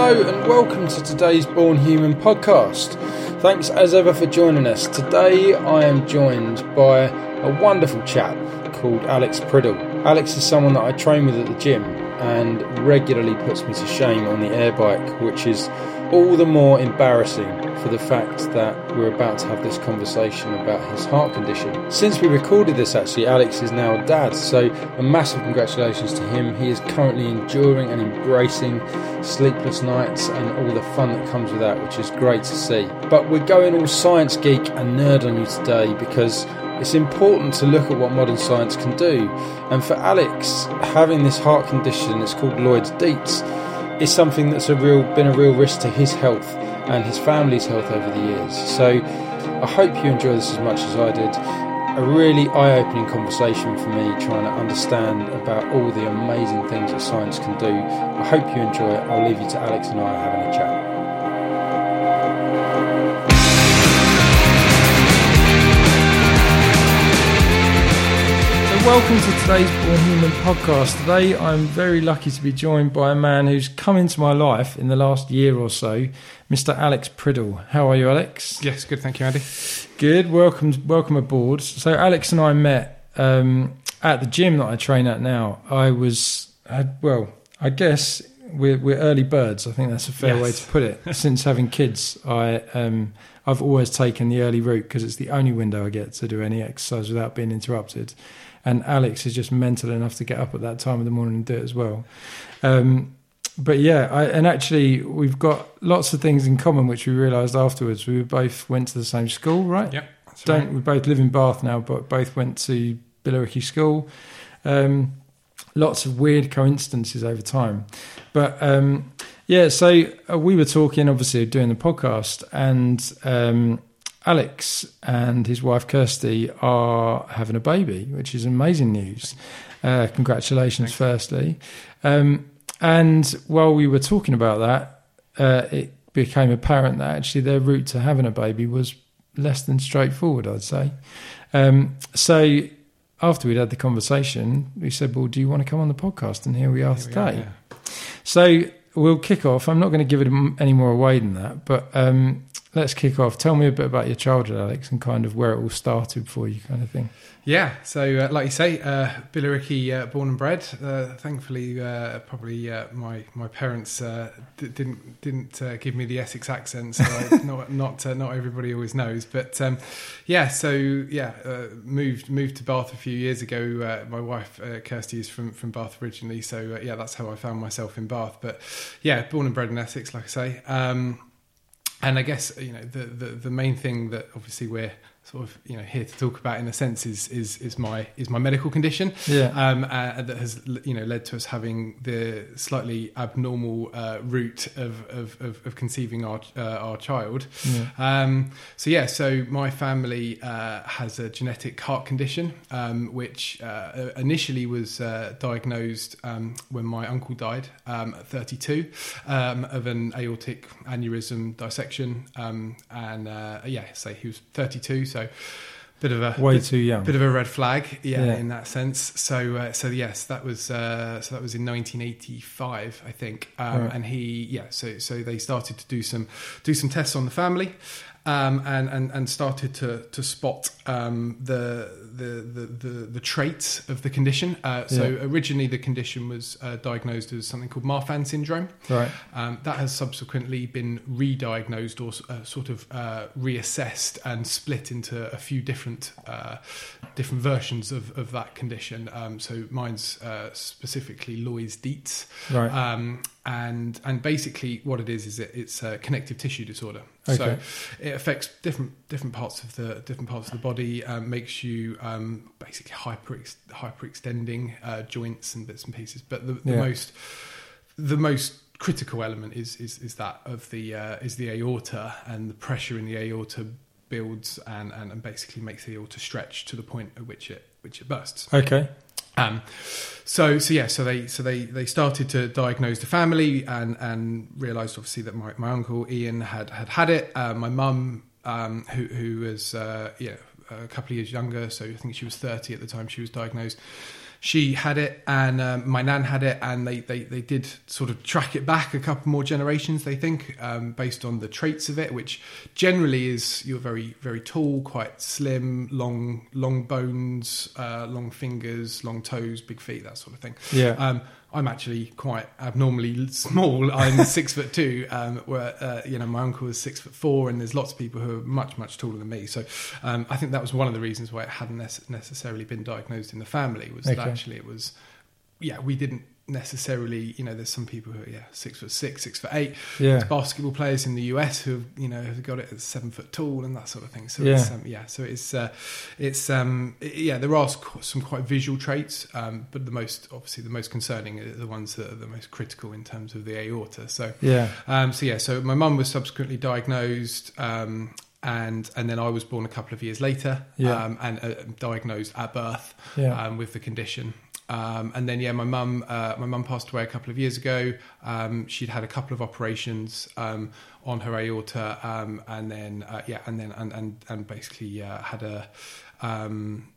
Hello and welcome to today's Born Human podcast. Thanks as ever for joining us. Today I am joined by a wonderful chap called Alex Priddle. Alex is someone that I train with at the gym and regularly puts me to shame on the air bike, which is all the more embarrassing for the fact that we're about to have this conversation about his heart condition. Since we recorded this, actually, Alex is now a dad, so a massive congratulations to him. He is currently enduring and embracing sleepless nights and all the fun that comes with that, which is great to see. But we're going all science geek and nerd on you today because it's important to look at what modern science can do. And for Alex, having this heart condition, it's called Loeys Dietz, is something that's a real been a real risk to his health and his family's health over the years. So I hope you enjoy this as much as I did. A really eye-opening conversation for me trying to understand about all the amazing things that science can do. I hope you enjoy it. I'll leave you to Alex and I having a chat. Welcome to today's Born Human podcast. Today, I'm very lucky to be joined by a man who's come into my life in the last year or so, Mr. Alex Priddle. How are you, Alex? Yes, good, thank you, Andy. Good. Welcome, welcome aboard. So, Alex and I met um, at the gym that I train at now. I was, well, I guess we're, we're, early birds. I think that's a fair yes. way to put it. Since having kids, I um, I've always taken the early route because it's the only window I get to do any exercise without being interrupted and Alex is just mental enough to get up at that time of the morning and do it as well. Um, but yeah, I, and actually, we've got lots of things in common, which we realised afterwards. We both went to the same school, right? Yep. Don't right. we both live in Bath now, but both went to Billericay School. Um, lots of weird coincidences over time, but um, yeah. So uh, we were talking, obviously, doing the podcast, and um, Alex and his wife Kirsty are having a baby, which is amazing news. Uh, congratulations, firstly. Um, and while we were talking about that, uh, it became apparent that actually their route to having a baby was less than straightforward, I'd say. Um, so after we'd had the conversation, we said, Well, do you want to come on the podcast? And here we are here today. We are, yeah. So we'll kick off. I'm not going to give it any more away than that, but um, let's kick off. Tell me a bit about your childhood, Alex, and kind of where it all started for you, kind of thing. Yeah, so uh, like you say, uh, Billericay, uh, born and bred. Uh, thankfully, uh, probably uh, my my parents uh, d- didn't didn't give me the Essex accent, so I, not not not everybody always knows. But um, yeah, so yeah, moved moved to Bath a few years ago. my wife Kirsty is from from Bath originally, so yeah, that's how I found myself in Bath. But yeah, born and bred in Essex, like I say. Um, and I guess you know the, the, the main thing that obviously we're sort of you know here to talk about in a sense is is is my is my medical condition. Yeah. Um uh, that has you know led to us having the slightly abnormal uh, route of, of, of, of conceiving our uh, our child. Yeah. um so yeah so my family uh, has a genetic heart condition um, which uh, initially was uh, diagnosed um, when my uncle died um, at 32 um, of an aortic aneurysm dissection um, and yeah say he was 32 so so bit of a way bit, too young, bit of a red flag, yeah, yeah. in that sense. So, uh, so yes, that was uh, so that was in 1985, I think, um, right. and he, yeah, so so they started to do some do some tests on the family, um, and, and and started to to spot um, the, the, the the the traits of the condition. Uh, so yeah. originally the condition was uh, diagnosed as something called Marfan syndrome. Right. Um, that has subsequently been re-diagnosed or uh, sort of uh, reassessed and split into a few different uh, different versions of, of that condition. Um, so mine's uh, specifically Loeys Dietz. Right. And and basically what it is is it, it's a connective tissue disorder. Okay. So it affects different different parts of the different parts of the body. Um, makes you um, basically hyper hyperextending uh, joints and bits and pieces. But the, the yeah. most the most critical element is is, is that of the uh, is the aorta and the pressure in the aorta builds and, and, and basically makes the aorta stretch to the point at which it which it bursts. Okay. Um, so so yeah, so they so they they started to diagnose the family and and realised obviously that my, my uncle Ian had had had it. Uh, my mum, um, who who was uh, yeah a couple of years younger, so I think she was thirty at the time she was diagnosed, she had it, and um, my nan had it, and they, they they did sort of track it back a couple more generations. They think um, based on the traits of it, which generally is you're very very tall, quite slim, long long bones, uh, long fingers, long toes, big feet, that sort of thing. Yeah. Um, I'm actually quite abnormally small. I'm six foot two, um, where uh, you know my uncle was six foot four, and there's lots of people who are much much taller than me. So um, I think that was one of the reasons why it hadn't necessarily been diagnosed in the family was that actually it was yeah we didn't necessarily you know there's some people who are yeah six foot six six foot eight Yeah. there's basketball players in the US who have, you know have got it at seven foot tall and that sort of thing. So Yeah. it's, um, yeah, so it's uh, it's um, yeah there are some quite visual traits, um, but the most obviously the most concerning are the ones that are the most critical in terms of the aorta. So Yeah. um, so yeah, so my mum was subsequently diagnosed. Um, and and then I was born a couple of years later, Yeah. um, and uh, diagnosed at birth Yeah. um, with the condition. Um, and then yeah, my mum uh, my mum passed away a couple of years ago. Um, she'd had a couple of operations um, on her aorta, um, and then uh, yeah, and then and and, and basically uh, had a um,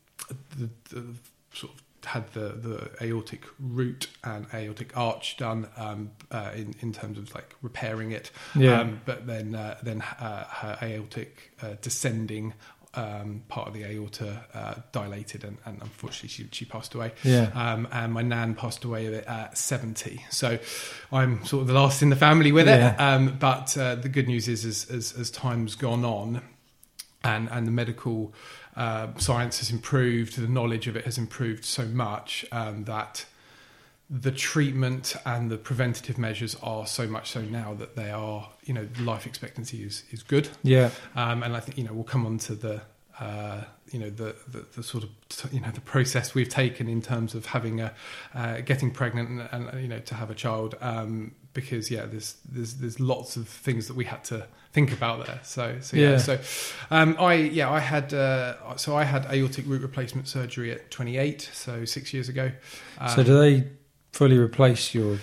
the, the sort of had the, the aortic root and aortic arch done um, uh, in in terms of like repairing it. Yeah. Um, but then uh, then uh, her aortic uh, descending um, part of the aorta uh, dilated, and, and unfortunately she she passed away. Yeah. Um, and my nan passed away at 70. So I'm sort of the last in the family with Yeah. it. Um, but uh, the good news is, as, as, as time's gone on and, and the medical uh, science has improved, the knowledge of it has improved so much um, that the treatment and the preventative measures are so much so now that they are, you know, life expectancy is, is good. Yeah. Um, and I think you know we'll come on to the uh, you know the, the the sort of you know the process we've taken in terms of having a uh, getting pregnant and, and you know to have a child um, because yeah there's there's there's lots of things that we had to think about there so so yeah, Yeah. so um, I yeah I had uh, so I had aortic root replacement surgery at 28 so six years ago um, so do they fully replace your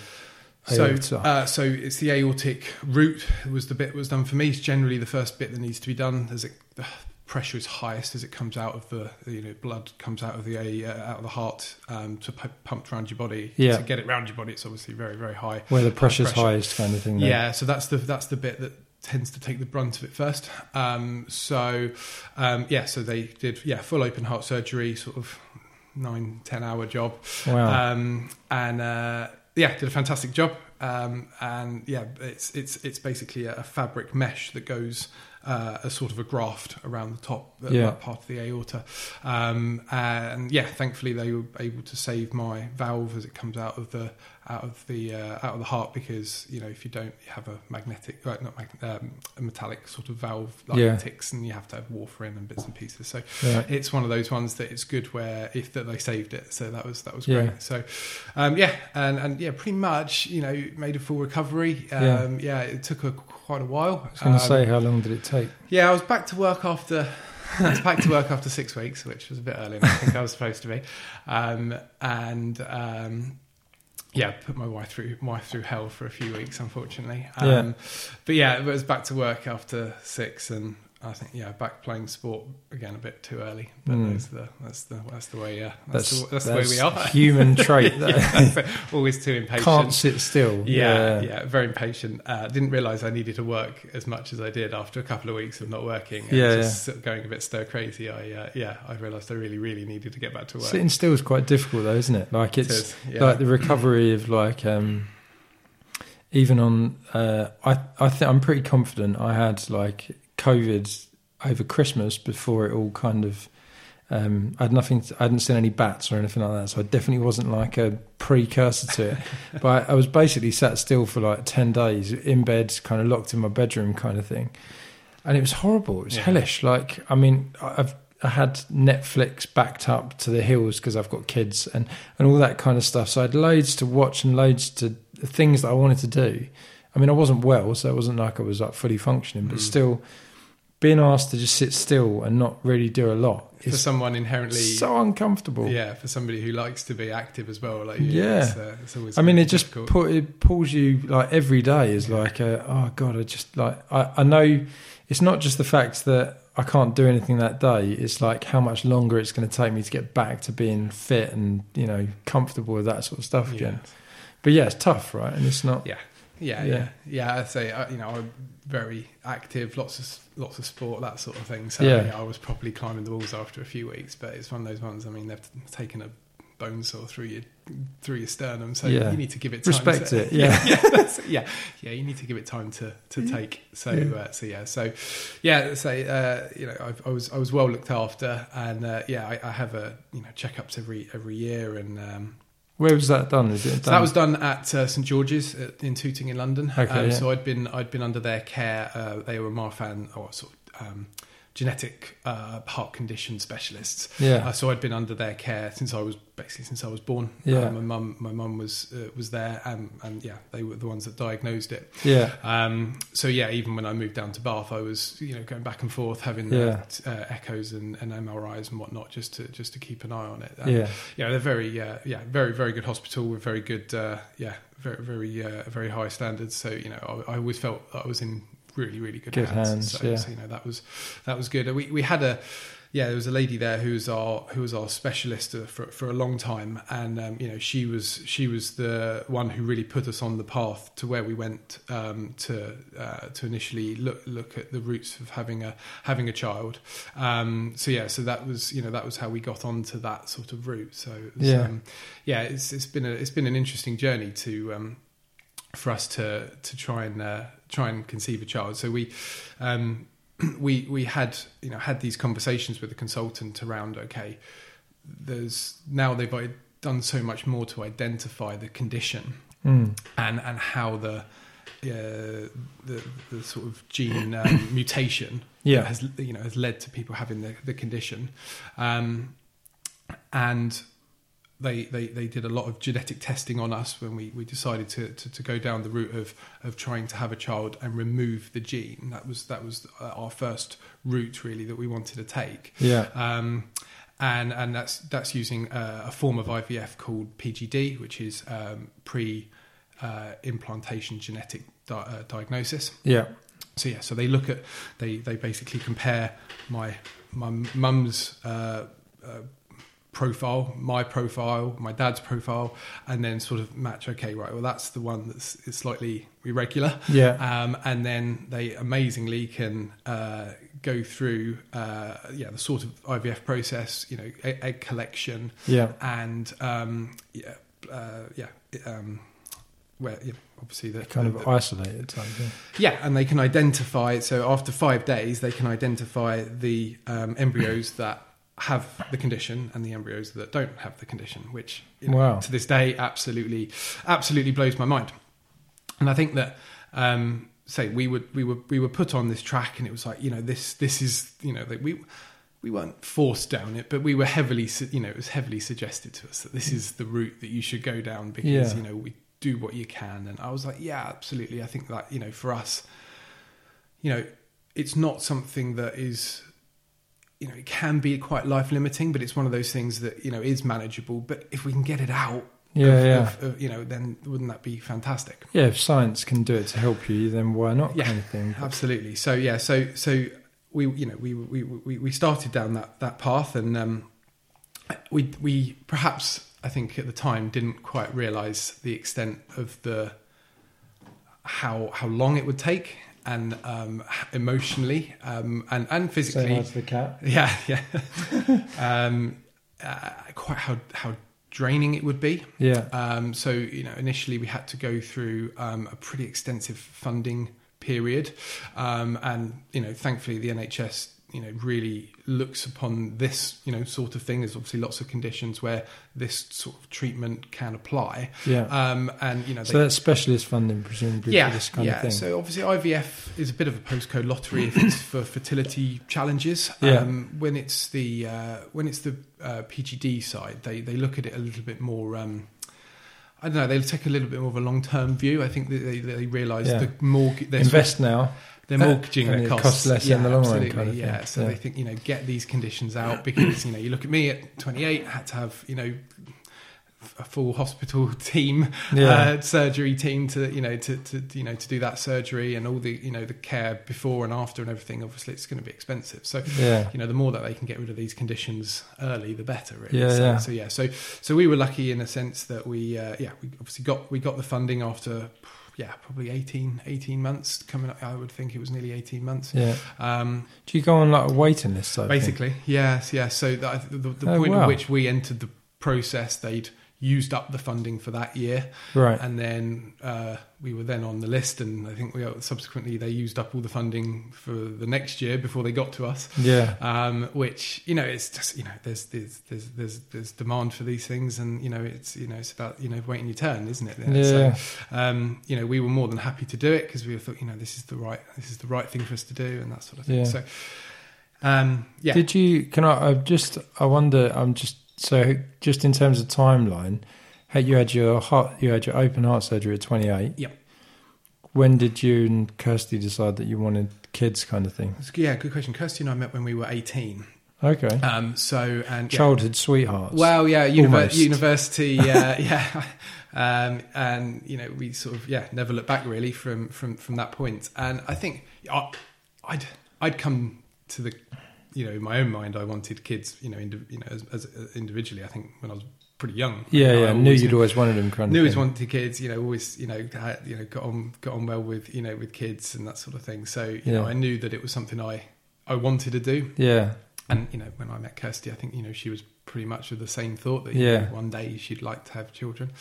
so, aorta? uh, so it's the aortic root was the bit that was done for me. It's generally the first bit that needs to be done as it, the pressure is highest as it comes out of the you know blood comes out of the uh, out of the heart um, to pu- pumped around your body. Yeah. To get it around your body, it's obviously very very high. Where the pressure's pressure. highest kind of thing. then? Yeah, so that's the that's the bit that tends to take the brunt of it first. Um, so um, yeah, so they did yeah full open heart surgery, sort of nine ten hour job. Wow. Um, and uh, yeah, did a fantastic job. Um, and yeah, it's it's it's basically a fabric mesh that goes uh, a sort of a graft around the top uh, Yeah. that part of the aorta. Um, and yeah, thankfully they were able to save my valve as it comes out of the out of the uh, out of the heart because you know if you don't have a magnetic uh, not magnet, um, a metallic sort of valve like Yeah. ticks and you have to have warfarin and bits and pieces. So Right. it's one of those ones that it's good where if that they saved it so that was that was Yeah. great so um yeah and and yeah pretty much you know made a full recovery Yeah. um yeah, it took a, quite a while I was going to Um, say, how long did it take? yeah i was back to work after I was back to work after six weeks which was a bit early. i think i was supposed to be um and um yeah, put my wife through wife through hell for a few weeks, unfortunately. Um, Yeah. But yeah, it was back to work after six, and I think yeah, back playing sport again a bit too early. But Mm. that's the that's the that's the way. Yeah, that's, That's the, that's, the way we are. Human trait. yeah, that's always too impatient. Can't sit still. yeah, yeah, very impatient. Uh, didn't realise I needed to work as much as I did after a couple of weeks of not working. And Yeah, just of going a bit stir crazy. I uh, yeah, I realised I really, really needed to get back to work. Sitting still is quite difficult, though, isn't it? Like It it's yeah. like the recovery of like um even on uh I I think I'm pretty confident I had like COVID over Christmas before it all kind of um I had nothing to, I hadn't seen any bats or anything like that so I definitely wasn't like a precursor to it but I, was basically sat still for like 10 days in bed kind of locked in my bedroom kind of thing and it was horrible it was Yeah. hellish like I mean I- I've I had Netflix backed up to the hills because I've got kids and, and all that kind of stuff. So I had loads to watch and loads to things that I wanted to do. I mean, I wasn't well, so it wasn't like I was like fully functioning, but Mm. still being asked to just sit still and not really do a lot for is someone inherently so uncomfortable. Yeah, for somebody who likes to be active as well, like you, Yeah. it's, uh, it's always. I mean, it just put, it pulls you like every day is like, a, oh god, I just like I, I know it's not just the fact that I can't do anything that day. It's like how much longer it's going to take me to get back to being fit and you know comfortable with that sort of stuff again. But yeah, it's tough, right? And it's not. Yeah. Yeah, Yeah. yeah, yeah. I'd say uh, you know I'm very active, lots of lots of sport, that sort of thing. So Yeah. yeah. I was probably climbing the walls after a few weeks, but it's one of those ones. I mean, they've taken a bone saw through your through your sternum, so Yeah. you need to give it time Respect to, it, yeah. yeah, that's- yeah, yeah. You need to give it time to to take. So Yeah. uh, so yeah, so yeah. So uh, you know, I've, I was I was well looked after, and uh, yeah, I, I have a you know checkups every every year, and um, Where was that done? Is it done? so that was done at uh, St George's uh, in Tooting in London. Okay, um, yeah. So I'd been I'd been under their care. Uh, they were Marfan or sort of um, genetic uh, heart condition specialists. Yeah. Uh, so I'd been under their care since I was basically since I was born. Yeah. Uh, my mum my mum was uh, was there, and, and yeah, they were the ones that diagnosed it. yeah. Um, so yeah, even when I moved down to Bath, I was you know going back and forth having the, Yeah. uh, echoes and, and MRIs and whatnot just to just to keep an eye on it. Um, Yeah. yeah, they're very, uh, yeah, very, very good hospital with very good, uh, yeah, very, very, uh, very high standards. So you know, I, I always felt I was in really, really good, Good hands. hands, so, yeah. so, you know, that was that was good. We we had a. Yeah, there was a lady there who was our who was our specialist uh, for for a long time, and um, you know she was she was the one who really put us on the path to where we went um, to uh, to initially look look at the routes of having a having a child. Um, so yeah, so that was you know that was how we got onto that sort of route. So was, Yeah. um, yeah, it's it's been a it's been an interesting journey to um, for us to to try and uh, try and conceive a child. So we um, we we had you know had these conversations with the consultant around okay, there's now they've done so much more to identify the condition Mm. and and how the uh, the the sort of gene um, mutation Yeah. has you know has led to people having the the condition, um, and they, they they did a lot of genetic testing on us when we, we decided to, to, to go down the route of of trying to have a child and remove the gene. That was that was uh, our first route really that we wanted to take. Yeah. Um, and and that's that's using uh, a form of IVF called PGD, which is um, pre uh, implantation genetic di- uh, diagnosis. Yeah. So yeah, so they look at they they basically compare my my mum's uh, uh, profile, my profile, my dad's profile, and then sort of match. Okay, right. Well, that's the one that's is slightly irregular. Yeah. Um, and then they amazingly can uh, go through, uh, yeah, the sort of IVF process, you know, egg, egg collection, Yeah. and um, yeah, uh, yeah, um, where yeah, obviously the Kind the- of isolated type thing. yeah, and they can identify. So after five days, they can identify the um, embryos that have the condition and the embryos that don't have the condition. Which you know, Wow. to this day, absolutely, absolutely blows my mind. And I think that, um, say, we would we were we were put on this track, and it was like you know this this is you know that we. We weren't forced down it, but we were heavily, you know, it was heavily suggested to us that this is the route that you should go down because, Yeah. you know, we do what you can. And I was like, yeah, absolutely. I think that, you know, for us, you know, it's not something that is, you know, it can be quite life limiting, but it's one of those things that, you know, is manageable. But if we can get it out, Yeah, of- yeah. of- of, you know, then wouldn't that be fantastic? Yeah, if science can do it to help you, then why not? Yeah. Kind of thing. Absolutely. So yeah, so so we you know we we we, we started down that that path, and um, we we perhaps I think at the time didn't quite realise the extent of the how how long it would take, and um, emotionally um, and and Say physically. to the cat. Yeah, yeah. um, uh, quite how how draining it would be. Yeah. Um, so you know, initially we had to go through um, a pretty extensive funding period, um, and you know, thankfully the NHS you know really looks upon this you know sort of thing. There's obviously lots of conditions where this sort of treatment can apply, Yeah. um, and you know, so that's specialist funding, presumably, yeah, for this kind yeah. of thing. So obviously IVF is a bit of a postcode lottery if it's for fertility challenges. Yeah. Um, when it's the uh, when it's the uh, PGD side, they they look at it a little bit more. Um, I don't know. They take a little bit more of a long term view. I think that they they realise Yeah. the mortgage they're, Invest now. They're mortgaging and their costs. less yeah, in the long run absolutely, kind of thing. Yeah. So Yeah. they think you know get these conditions out because you know you look at me at 28, I had to have you know a full hospital team, Yeah. uh, surgery team to you know to, to you know to do that surgery and all the you know the care before and after and everything. Obviously, it's going to be expensive. So Yeah. you know the more that they can get rid of these conditions early, the better. Really. Yeah, so, yeah. so yeah. So so we were lucky in a sense that we uh, yeah we obviously got we got the funding after. Yeah, probably 18, 18 months coming up. I would think it was nearly 18 months. Yeah. Um, Do you go on like a waiting list? Basically, yes, yes. So the, the, the Oh, point wow. at which we entered the process, they'd used up the funding for that year, Right. and then uh, we were then on the list, and I think we subsequently they used up all the funding for the next year before they got to us. Yeah. Um, which you know, it's just you know, there's there's there's there's there's demand for these things, and you know, it's you know, it's about you know waiting your turn, isn't it? Yeah. So, um, you know, we were more than happy to do it because we thought, you know, this is the right this is the right thing for us to do, and that sort of thing. Yeah. So, um, yeah. Did you? Can I? I just. I wonder. I'm just. So just in terms of timeline, had you had your heart? You had your open heart surgery at 28. Yep. When did you and Kirsty decide that you wanted kids, kind of thing? Yeah, good question. Kirsty and I met when we were 18. Okay. Um, so, and yeah. Childhood sweethearts. Well, yeah, univer- university, uh, yeah, um, and you know, we sort of yeah never looked back really from from from that point. And I think I, I'd I'd come to the you know in my own mind I wanted kids you know indi- you know as, as uh, individually. I think when I was pretty young. yeah, I yeah. Knew you'd always wanted them, kind knew always wanted kids. You know, always you know had, you know got on got on well with you know with kids and that sort of thing. So you know, I knew that it was something I I wanted to do. Yeah. And you know, when I met Kirsty, I think you know she was pretty much of the same thought that Yeah. know, one day she'd like to have children.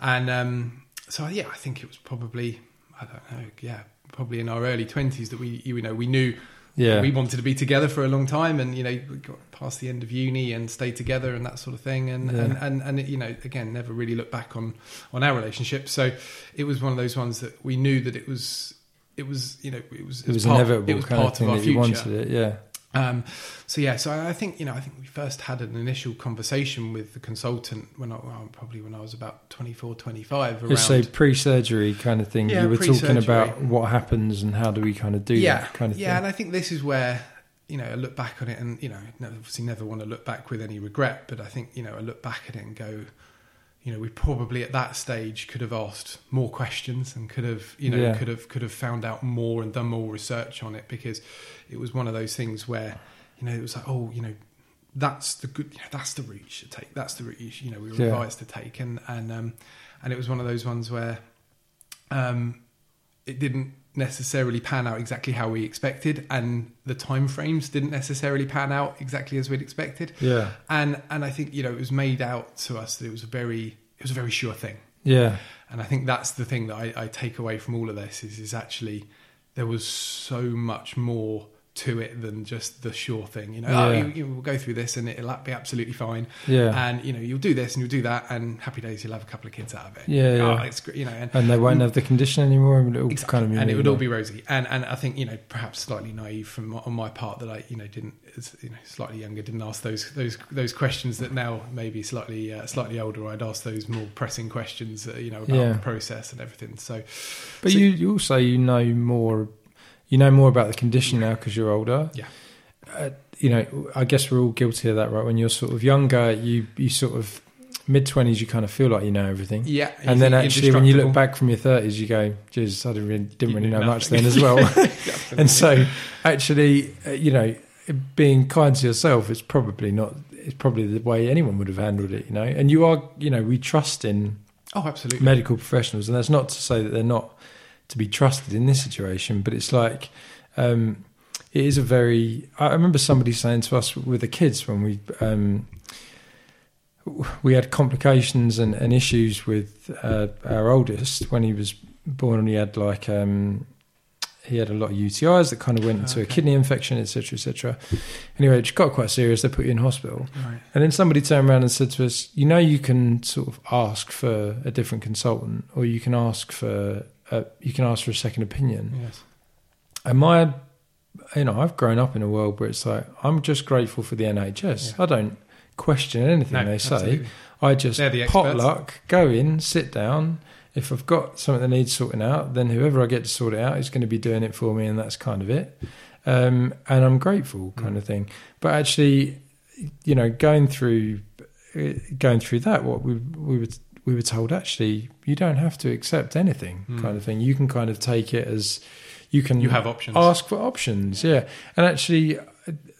And um, so yeah, I think it was probably I don't know, yeah, probably in our early twenties that we you know we knew Yeah. we wanted to be together for a long time, and you know we got past the end of uni and stayed together and that sort of thing, and Yeah. and, and and it, you know again never really looked back on on our relationship. So it was one of those ones that we knew that it was. It was, you know, it was it was part, inevitable It was kind of part thing our future. wanted it. Yeah. Um, so yeah, so I think you know I think we first had an initial conversation with the consultant when I well, probably when I was about 24, 25 around. So pre-surgery kind of thing. Yeah, you were talking about what happens and how do we kind of do yeah, that kind of yeah, thing. Yeah, and I think this is where you know I look back on it, and you know obviously never want to look back with any regret, but I think you know I look back at it and go. You know, we probably at that stage could have asked more questions and could have, you know, Yeah. could have could have found out more and done more research on it because it was one of those things where, you know, it was like, oh, you know, that's the good, you know, that's the route you should take. That's the route you, should, you know we were Yeah. advised to take, and and um, and it was one of those ones where, um, it didn't necessarily pan out exactly how we expected, and the time frames didn't necessarily pan out exactly as we'd expected, Yeah. and and I think you know it was made out to us that it was a very it was a very sure thing, Yeah. and I think that's the thing that I, I take away from all of this is is actually there was so much more to it than just the sure thing. You know, oh, Yeah. you, you will go through this and it'll be absolutely fine. Yeah. And you know, you'll do this and you'll do that, and happy days, you'll have a couple of kids out of it. Yeah, oh, yeah. it's great. You know, and and they won't have the condition anymore. and It'll Exactly. kind of and it would all be rosy. And and I think you know perhaps slightly naive from on my part that I you know didn't you know slightly younger didn't ask those those those questions that now maybe slightly uh, slightly older I'd ask those more pressing questions uh, you know about Yeah. the process and everything. So But So- you, you also you know more. You know more about the condition now because you're older. Yeah. Uh, you know, I guess we're all guilty of that, right? When you're sort of younger, you you sort of mid twenties, you kind of feel like you know everything. yeah, And then actually, when you look back from your thirties, you go, "Jesus, I didn't really, didn't really know much then as well." And so, actually, uh, you know, being kind to yourself is probably not. It's probably the way anyone would have handled it, you know. And you are, you know, we trust in oh, absolutely. medical professionals, and that's not to say that they're not to be trusted in this situation, but it's like um, it is a very. I remember somebody saying to us with the kids when we um, we had complications and, and issues with uh, our oldest when he was born, and he had like. Um, he had a lot of UTIs that kind of went into a kidney infection, etc., etc. Anyway, it got quite serious. They put you in hospital, Right. and then somebody turned around and said to us, "You know, you can sort of ask for a different consultant, or you can ask for a, you can ask for a second opinion." Yes. And my, you know, I've grown up in a world where it's like I'm just grateful for the NHS. Yeah. I don't question anything No, they say. absolutely. I just the potluck, go in, sit down. If I've got something that needs sorting out, then whoever I get to sort it out is going to be doing it for me, and that's kind of it. Um, and I'm grateful, kind Mm. of thing. But actually, you know, going through uh, going through that, what we we were we were told actually you don't have to accept anything, Mm. kind of thing. You can kind of take it as you can You have options. ask for options, yeah. And actually,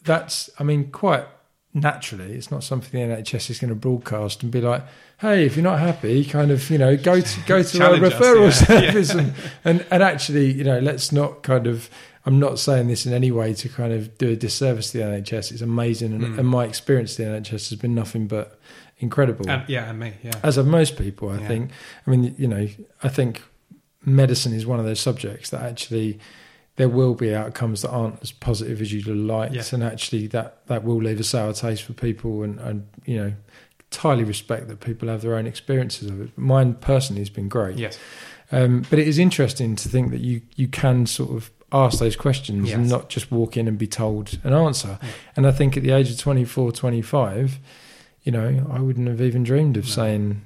that's I mean quite naturally, it's not something the NHS is going to broadcast and be like, hey, if you're not happy, kind of you know go to go to our Challenge us, referral yeah, yeah. service and, and and actually you know let's not kind of. I'm not saying this in any way to kind of do a disservice to the NHS. It's amazing, and, Mm. and my experience the NHS has been nothing but incredible And, yeah, and me, yeah. as of most people, I Yeah. think. I mean, you know, I think medicine is one of those subjects that actually there will be outcomes that aren't as positive as you'd have liked, Yeah. and actually that that will leave a sour taste for people. And, and you know, entirely respect that people have their own experiences of it. Mine personally has been great. Yes. Um, but it is interesting to think that you you can sort of ask those questions and not just walk in and be told an answer. Yeah. And I think at the age of 24, 25, you know, I wouldn't have even dreamed of No. saying,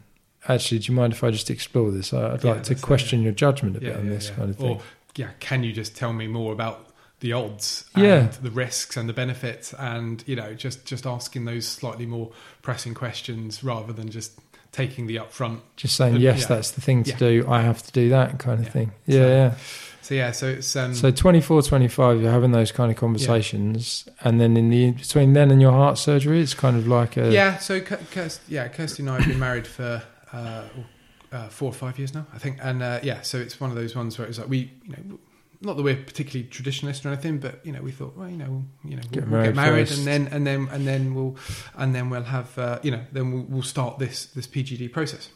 actually, do you mind if I just explore this? I'd Yeah, like to it, question your judgment a Yeah, bit on yeah, this yeah. kind of thing. Or, yeah, can you just tell me more about the odds Yeah. the risks and the benefits and, you know, just, just asking those slightly more pressing questions rather than just taking the upfront. just saying, uh, yes, that's the thing to do. I have to do that kind of Yeah. thing. So- Yeah, yeah. So, yeah, so it's, um, So 24, 25, you're having those kind of conversations. And then in the between then and your heart surgery, it's kind of like a. yeah, so, Ki- Kirst, yeah, Kirsty and I have been married for, uh, uh, four or five years now, I think. And, uh, yeah, so it's one of those ones where it's like we, you know, not that we're particularly traditionalist or anything, but you know, we thought, well, you know, you know, Get we'll, we'll get married married, and then and then and then we'll and then we'll have, uh, you know, then we'll, we'll start this this PGD process.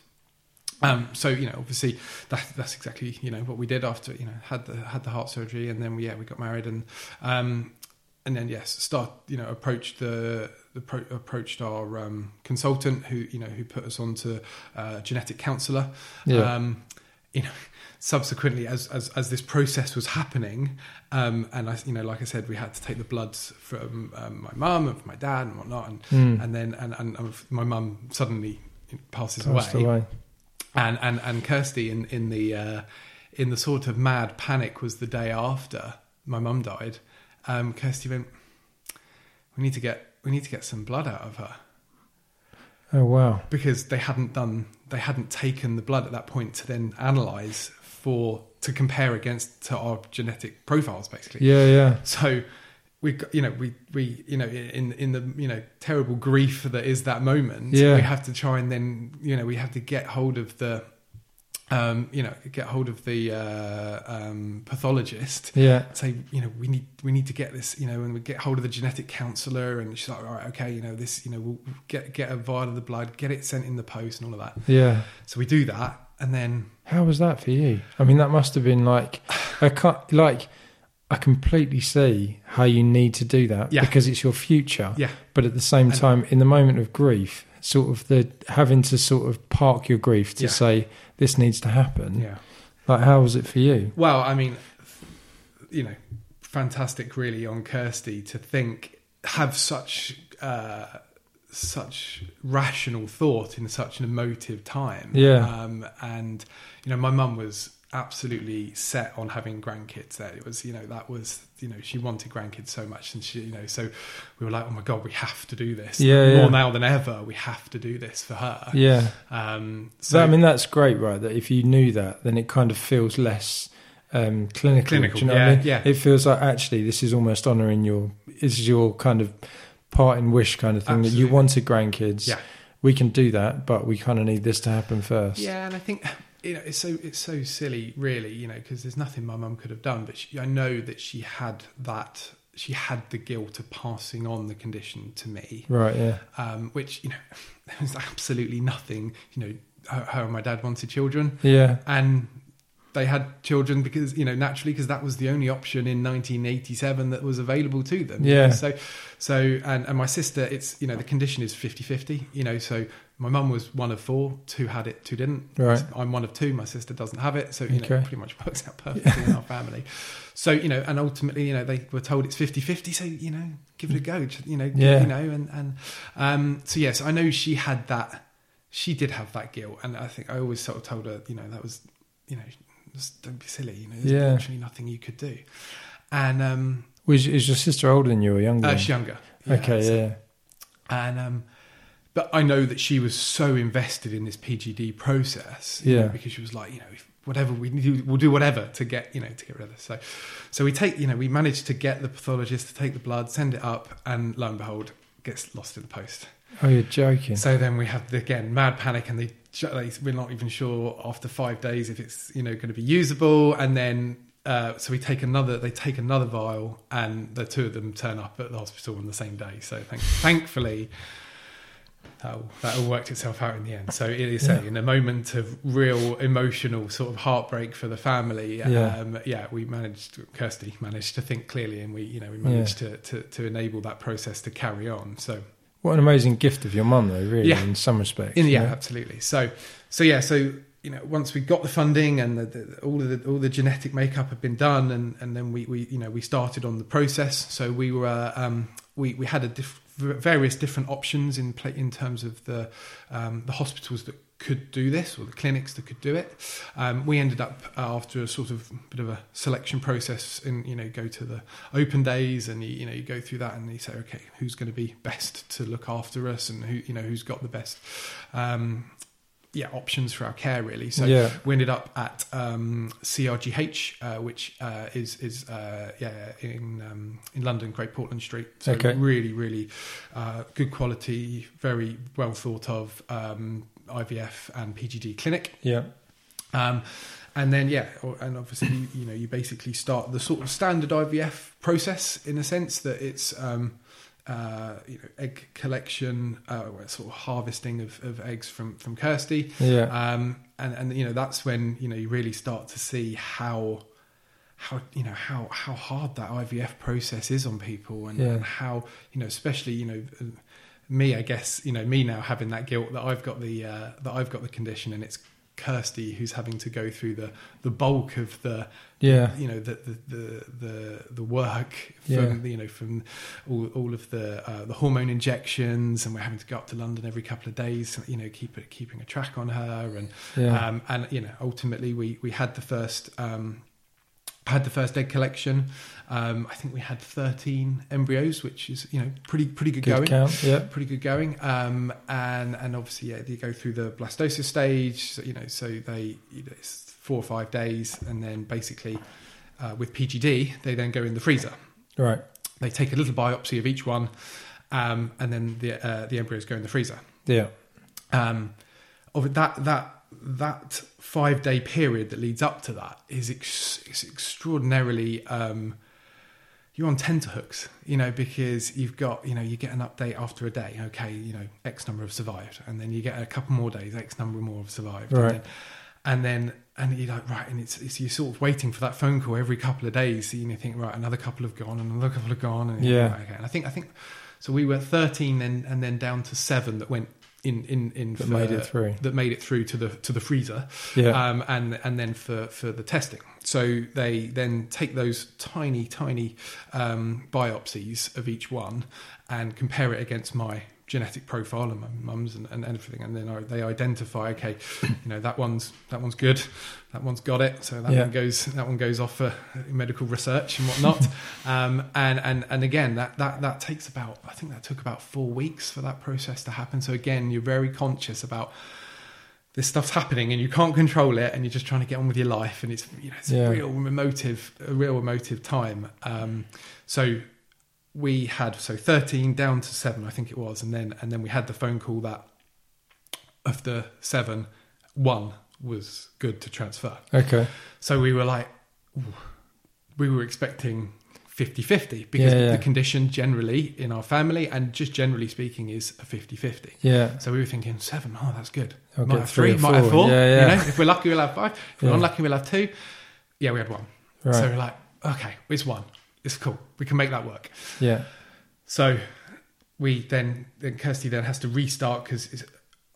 Um, so you know, obviously, that, that's exactly you know what we did after you know had the had the heart surgery, and then we, yeah we got married, and um, and then yes, start you know approached the. the pro- approached our um, consultant who you know who put us on onto uh, genetic counsellor Yeah. um, you know, subsequently, as, as as this process was happening, um, and I, you know, like I said, we had to take the bloods from um, my mum and from my dad and whatnot, and Mm. and then and, and, and my mum suddenly passes Passed away, away. And and and Kirsty in in the uh, in the sort of mad panic was the day after my mum died. Um, Kirsty went, "We need to get we need to get some blood out of her." Oh, wow. because they hadn't done they hadn't taken the blood at that point to then analyze for to compare against to our genetic profiles basically Yeah, yeah. so we you know we we you know in in the you know terrible grief that is that moment Yeah. we have to try and then you know we have to get hold of the um you know get hold of the uh um pathologist Yeah. say, you know, we need we need to get this, you know, and we get hold of the genetic counsellor, and she's like, all right, okay, you know, this, you know, we'll get get a vial of the blood, get it sent in the post, and all of that. Yeah. So we do that, and then How was that for you? I mean, that must have been like, I can't, like, I completely see how you need to do that Yeah. because it's your future. yeah, But at the same And- time, in the moment of grief, sort of the having to sort of park your grief to Yeah. say this needs to happen. yeah. Like, how was it for you? Well, I mean, you know, fantastic, really, on Kirsty to think have such uh, such rational thought in such an emotive time. Yeah. um, and you know, my mum was absolutely set on having grandkids. There, it was, you know, that was, you know, she wanted grandkids so much, and she, you know, so we were like, oh my god, we have to do this. Yeah, more yeah. now than ever, we have to do this for her. Yeah. Um, So, so I mean, that's great, right? That if you knew that, then it kind of feels less um, clinical. Clinical, you know what I yeah, mean? yeah. It feels like actually this is almost honouring your, this is your kind of part and wish kind of thing that you wanted grandkids. Yeah. We can do that, but we kind of need this to happen first. Yeah, and I think you know it's so it's so silly, really. You know, because there's nothing my mum could have done, but she, I know that she had that. She had the guilt of passing on the condition to me, Right, yeah. um, which you know there was absolutely nothing. You know, her, her and my dad wanted children, Yeah. and they had children because you know naturally because that was the only option in 1987 that was available to them. Yeah. so so and, and my sister it's you know the condition is 50-50 you know so my mum was one of four two had it two didn't Right. i'm one of two my sister doesn't have it so you know it pretty much works out perfectly in our family so you know and ultimately you know they were told it's 50-50 so you know give it a go you know Yeah. you know and and um so yes i know she had that she did have that guilt and i think i always sort of told her you know that was you know just don't be silly you know there's Yeah. literally nothing you could do and um Was is your sister older than you or younger? uh, she's you? younger okay, so- yeah. and um but I know that she was so invested in this PGD process, you know, Yeah. because she was like, you know, if whatever we do, we'll do whatever to get, you know, to get rid of this. So, so we take, you know, we managed to get the pathologist to take the blood, send it up, and lo and behold, gets lost in the post. Oh, you're joking. So then we have the, again mad panic, and they, they we're not even sure after five days if it's you know going to be usable, and then. Uh, so we take another. They take another vial, and the two of them turn up at the hospital on the same day. So thank, thankfully, that all, that all worked itself out in the end. So it is Yeah. in a moment of real emotional sort of heartbreak for the family. Yeah. Um, yeah, we managed. Kirsty managed to think clearly, and we you know we managed to, to to enable that process to carry on. So What an amazing gift of your mum, though, really, Yeah. in some respects. in, yeah, absolutely. So, so yeah, so you know, once we got the funding and the, the, all of the all the genetic makeup had been done, and, and then we, we you know we started on the process. So we were um, we we had a diff- various different options in play in terms of the um, the hospitals that could do this or the clinics that could do it. Um, we ended up uh, after a sort of bit of a selection process, and you know, go to the open days, and you, you know, you go through that, and you say, okay, who's going to be best to look after us, and who you know, who's got the best. Um, yeah, options for our care really. So Yeah. we ended up at um, CRGH, uh, which uh, is is uh, yeah in um, in London, Great Portland Street. So Okay. really, really uh, good quality, very well thought of um, IVF and PGD clinic. Yeah. Um, and then yeah, and obviously you, you know you basically start the sort of standard IVF process in a sense that it's um, uh, you know egg collection, uh, sort of harvesting of, of eggs from from Kirsty, Yeah. um, and and you know that's when you know you really start to see how how you know how how hard that IVF process is on people, and, Yeah. and how you know especially you know. uh, Me, I guess, you know, me now having that guilt that I've got the uh, that I've got the condition, and it's Kirsty who's having to go through the the bulk of the Yeah. you know the the the the, the work from Yeah. you know from all, all of the uh, the hormone injections and we're having to go up to London every couple of days you know keep it keeping a track on her and Yeah. um, and you know ultimately we we had the first um, had the first egg collection um, I think we had 13 embryos which is you know pretty pretty good, Good going count. Yeah. pretty good going. Um, and and obviously, yeah, they go through the blastocyst stage. So, you know, so they you know, it's four or five days, and then basically uh, with PGD, they then go in the freezer. Right. They take a little biopsy of each one, um, and then the uh, the embryos go in the freezer. Yeah. Um, of that that that five day period that leads up to that is ex- extraordinarily. Um, you're on tenterhooks, you know, because you've got, you know, you get an update after a day. Okay, you know, X number have survived, and then you get a couple more days, X number more have survived, Right. And then, and then, and you're like, right, and it's, it's you're sort of waiting for that phone call every couple of days. And you know, think, right, another couple have gone, and another couple have gone, and Yeah. okay. And I think, I think, so we were 13, and and then down to seven that went in in in That for- made it through. that made it through to the to the freezer Yeah. um, and and then for for the testing. So they then take those tiny tiny um, biopsies of each one and compare it against my genetic profile and my mum's and, and everything, and then I, they identify okay, you know that one's that one's good, that one's got it, so that Yeah. one goes that one goes off for medical research and whatnot. um, and and and again that that that takes about I think that took about four weeks for that process to happen. So again, you're very conscious about this stuff's happening and you can't control it and you're just trying to get on with your life and it's you know it's Yeah. a real emotive a real emotive time um so we had so 13 down to 7 I think it was and then and then we had the phone call that of the 7 one was good to transfer Okay. so we were like ooh, we were expecting 50-50 because Yeah, yeah. the condition generally in our family and just generally speaking is a 50-50 Yeah. so we were thinking seven. Oh, that's good. I'll might have three three, might have four. four. Yeah, yeah. You know, if we're lucky, we'll have five. If we're Yeah. unlucky, we'll have two. Yeah, we had one. Right. So we're like, okay, it's one. It's cool. We can make that work. yeah. So we then, then Kirsty then has to restart because it's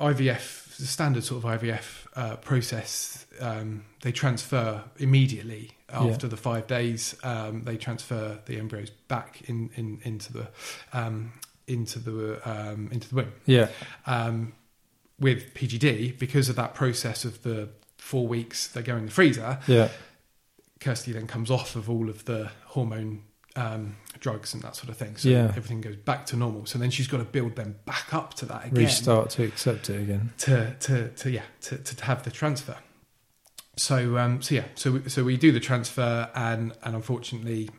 IVF, the standard sort of IVF uh, process, um, they transfer immediately after the five days. Um, they transfer the embryos back in, in into the um, into the um, into the womb Yeah. um, with PGD because of that process of the four weeks they go in the freezer. Yeah. Kirsty then comes off of all of the hormone um, drugs and that sort of thing. So Yeah. everything goes back to normal. So then she's got to build them back up to that again Restart to accept it again. to to to yeah to, to have the transfer. So um so yeah so we, so we do the transfer and and unfortunately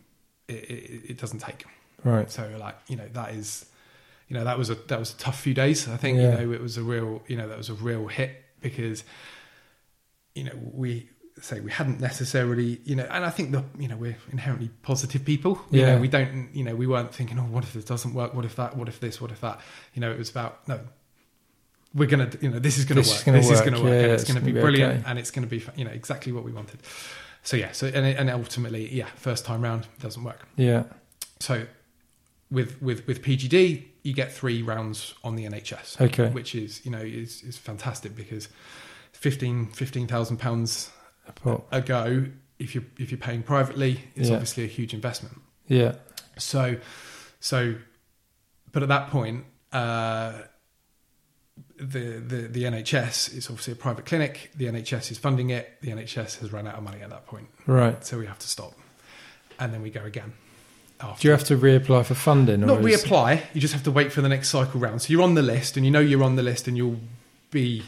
it, it, it doesn't take. Right. So like you know that is you know that was a that was a tough few days. I think Yeah. you know it was a real you know that was a real hit because you know we say we hadn't necessarily you know and I think the you know we're inherently positive people. You Yeah. know we don't you know we weren't thinking oh what if this doesn't work what if that what if this what if that you know it was about no we're gonna you know this is gonna This work is gonna this is gonna work Yeah, and it's it's gonna be gonna be brilliant okay. and it's gonna be you know exactly what we wanted. So yeah so and and ultimately yeah first time round doesn't work. Yeah. So with with with PGD, you get three rounds on the NHS, Okay. which is you know is is fantastic because 15 15,000 pounds A a go if you if you're paying privately, it's Yeah. obviously a huge investment. Yeah. So so, but at that point. Uh, the, the the NHS is obviously a private clinic. The NHS is funding it. The NHS has run out of money at that point, Right. so we have to stop, and then we go again. After. Do you have to reapply for funding? Not or is- reapply. You just have to wait for the next cycle round. So you're on the list, and you know you're on the list, and you'll be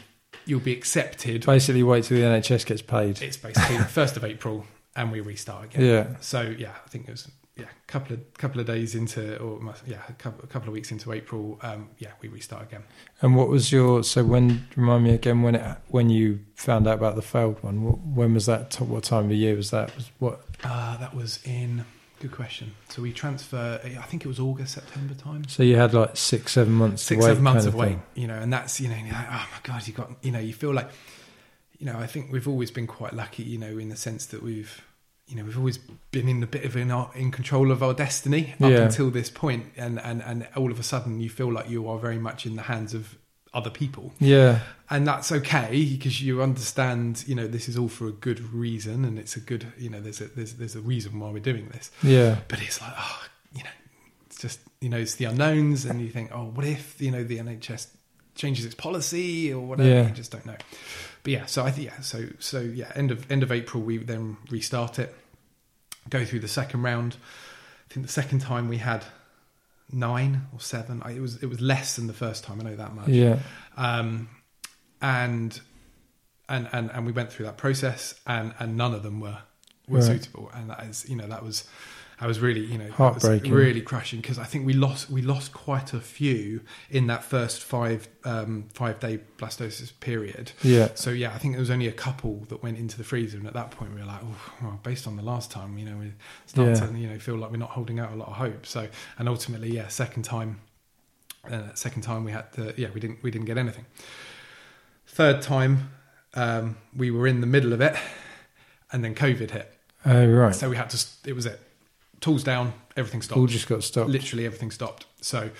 you'll be accepted. Basically, wait till the NHS gets paid. It's basically the first of April, and we restart again. Yeah. So yeah, I think it was yeah a couple of couple of days into or yeah a couple, a couple of weeks into April. Um, yeah, we restart again. And what was your so when remind me again when it when you found out about the failed one? What, when was that? What time of year was that? Was what? Uh, that was in good question. So we transfer. I think it was August September time. So you had like six seven months six seven months of of wait you know and that's you know like, oh my god you got you know you feel like you know i think we've always been quite lucky you know in the sense that we've you know we've always been in a bit of in, our, in control of our destiny up Yeah. until this point and and and all of a sudden you feel like you are very much in the hands of other people Yeah. and that's okay because you understand you know this is all for a good reason and it's a good you know there's a there's, there's a reason why we're doing this Yeah. but it's like oh you know it's just you know it's the unknowns and you think oh what if you know the nhs changes its policy or whatever Yeah. you just don't know but yeah so i think yeah so so yeah end of end of april we then restart it go through the second round i think the second time we had nine or seven I, it was it was less than the first time i know that much Yeah. um, and and and and we went through that process, and and none of them were were Right. suitable, and that is you know that was. I was really, you know, Heartbreaking. really crushing because I think we lost we lost quite a few in that first five um, five day blastocyst period. Yeah. So yeah, I think there was only a couple that went into the freezer, and at that point we were like, oh, well, based on the last time, you know, we start Yeah. to you know feel like we're not holding out a lot of hope. So and ultimately, yeah, second time, uh, second time we had to, yeah, we didn't we didn't get anything. Third time, um, we were in the middle of it, and then COVID hit, Oh right. so we had to. It was it. Tools down, everything stopped All just got stopped. literally everything stopped. So,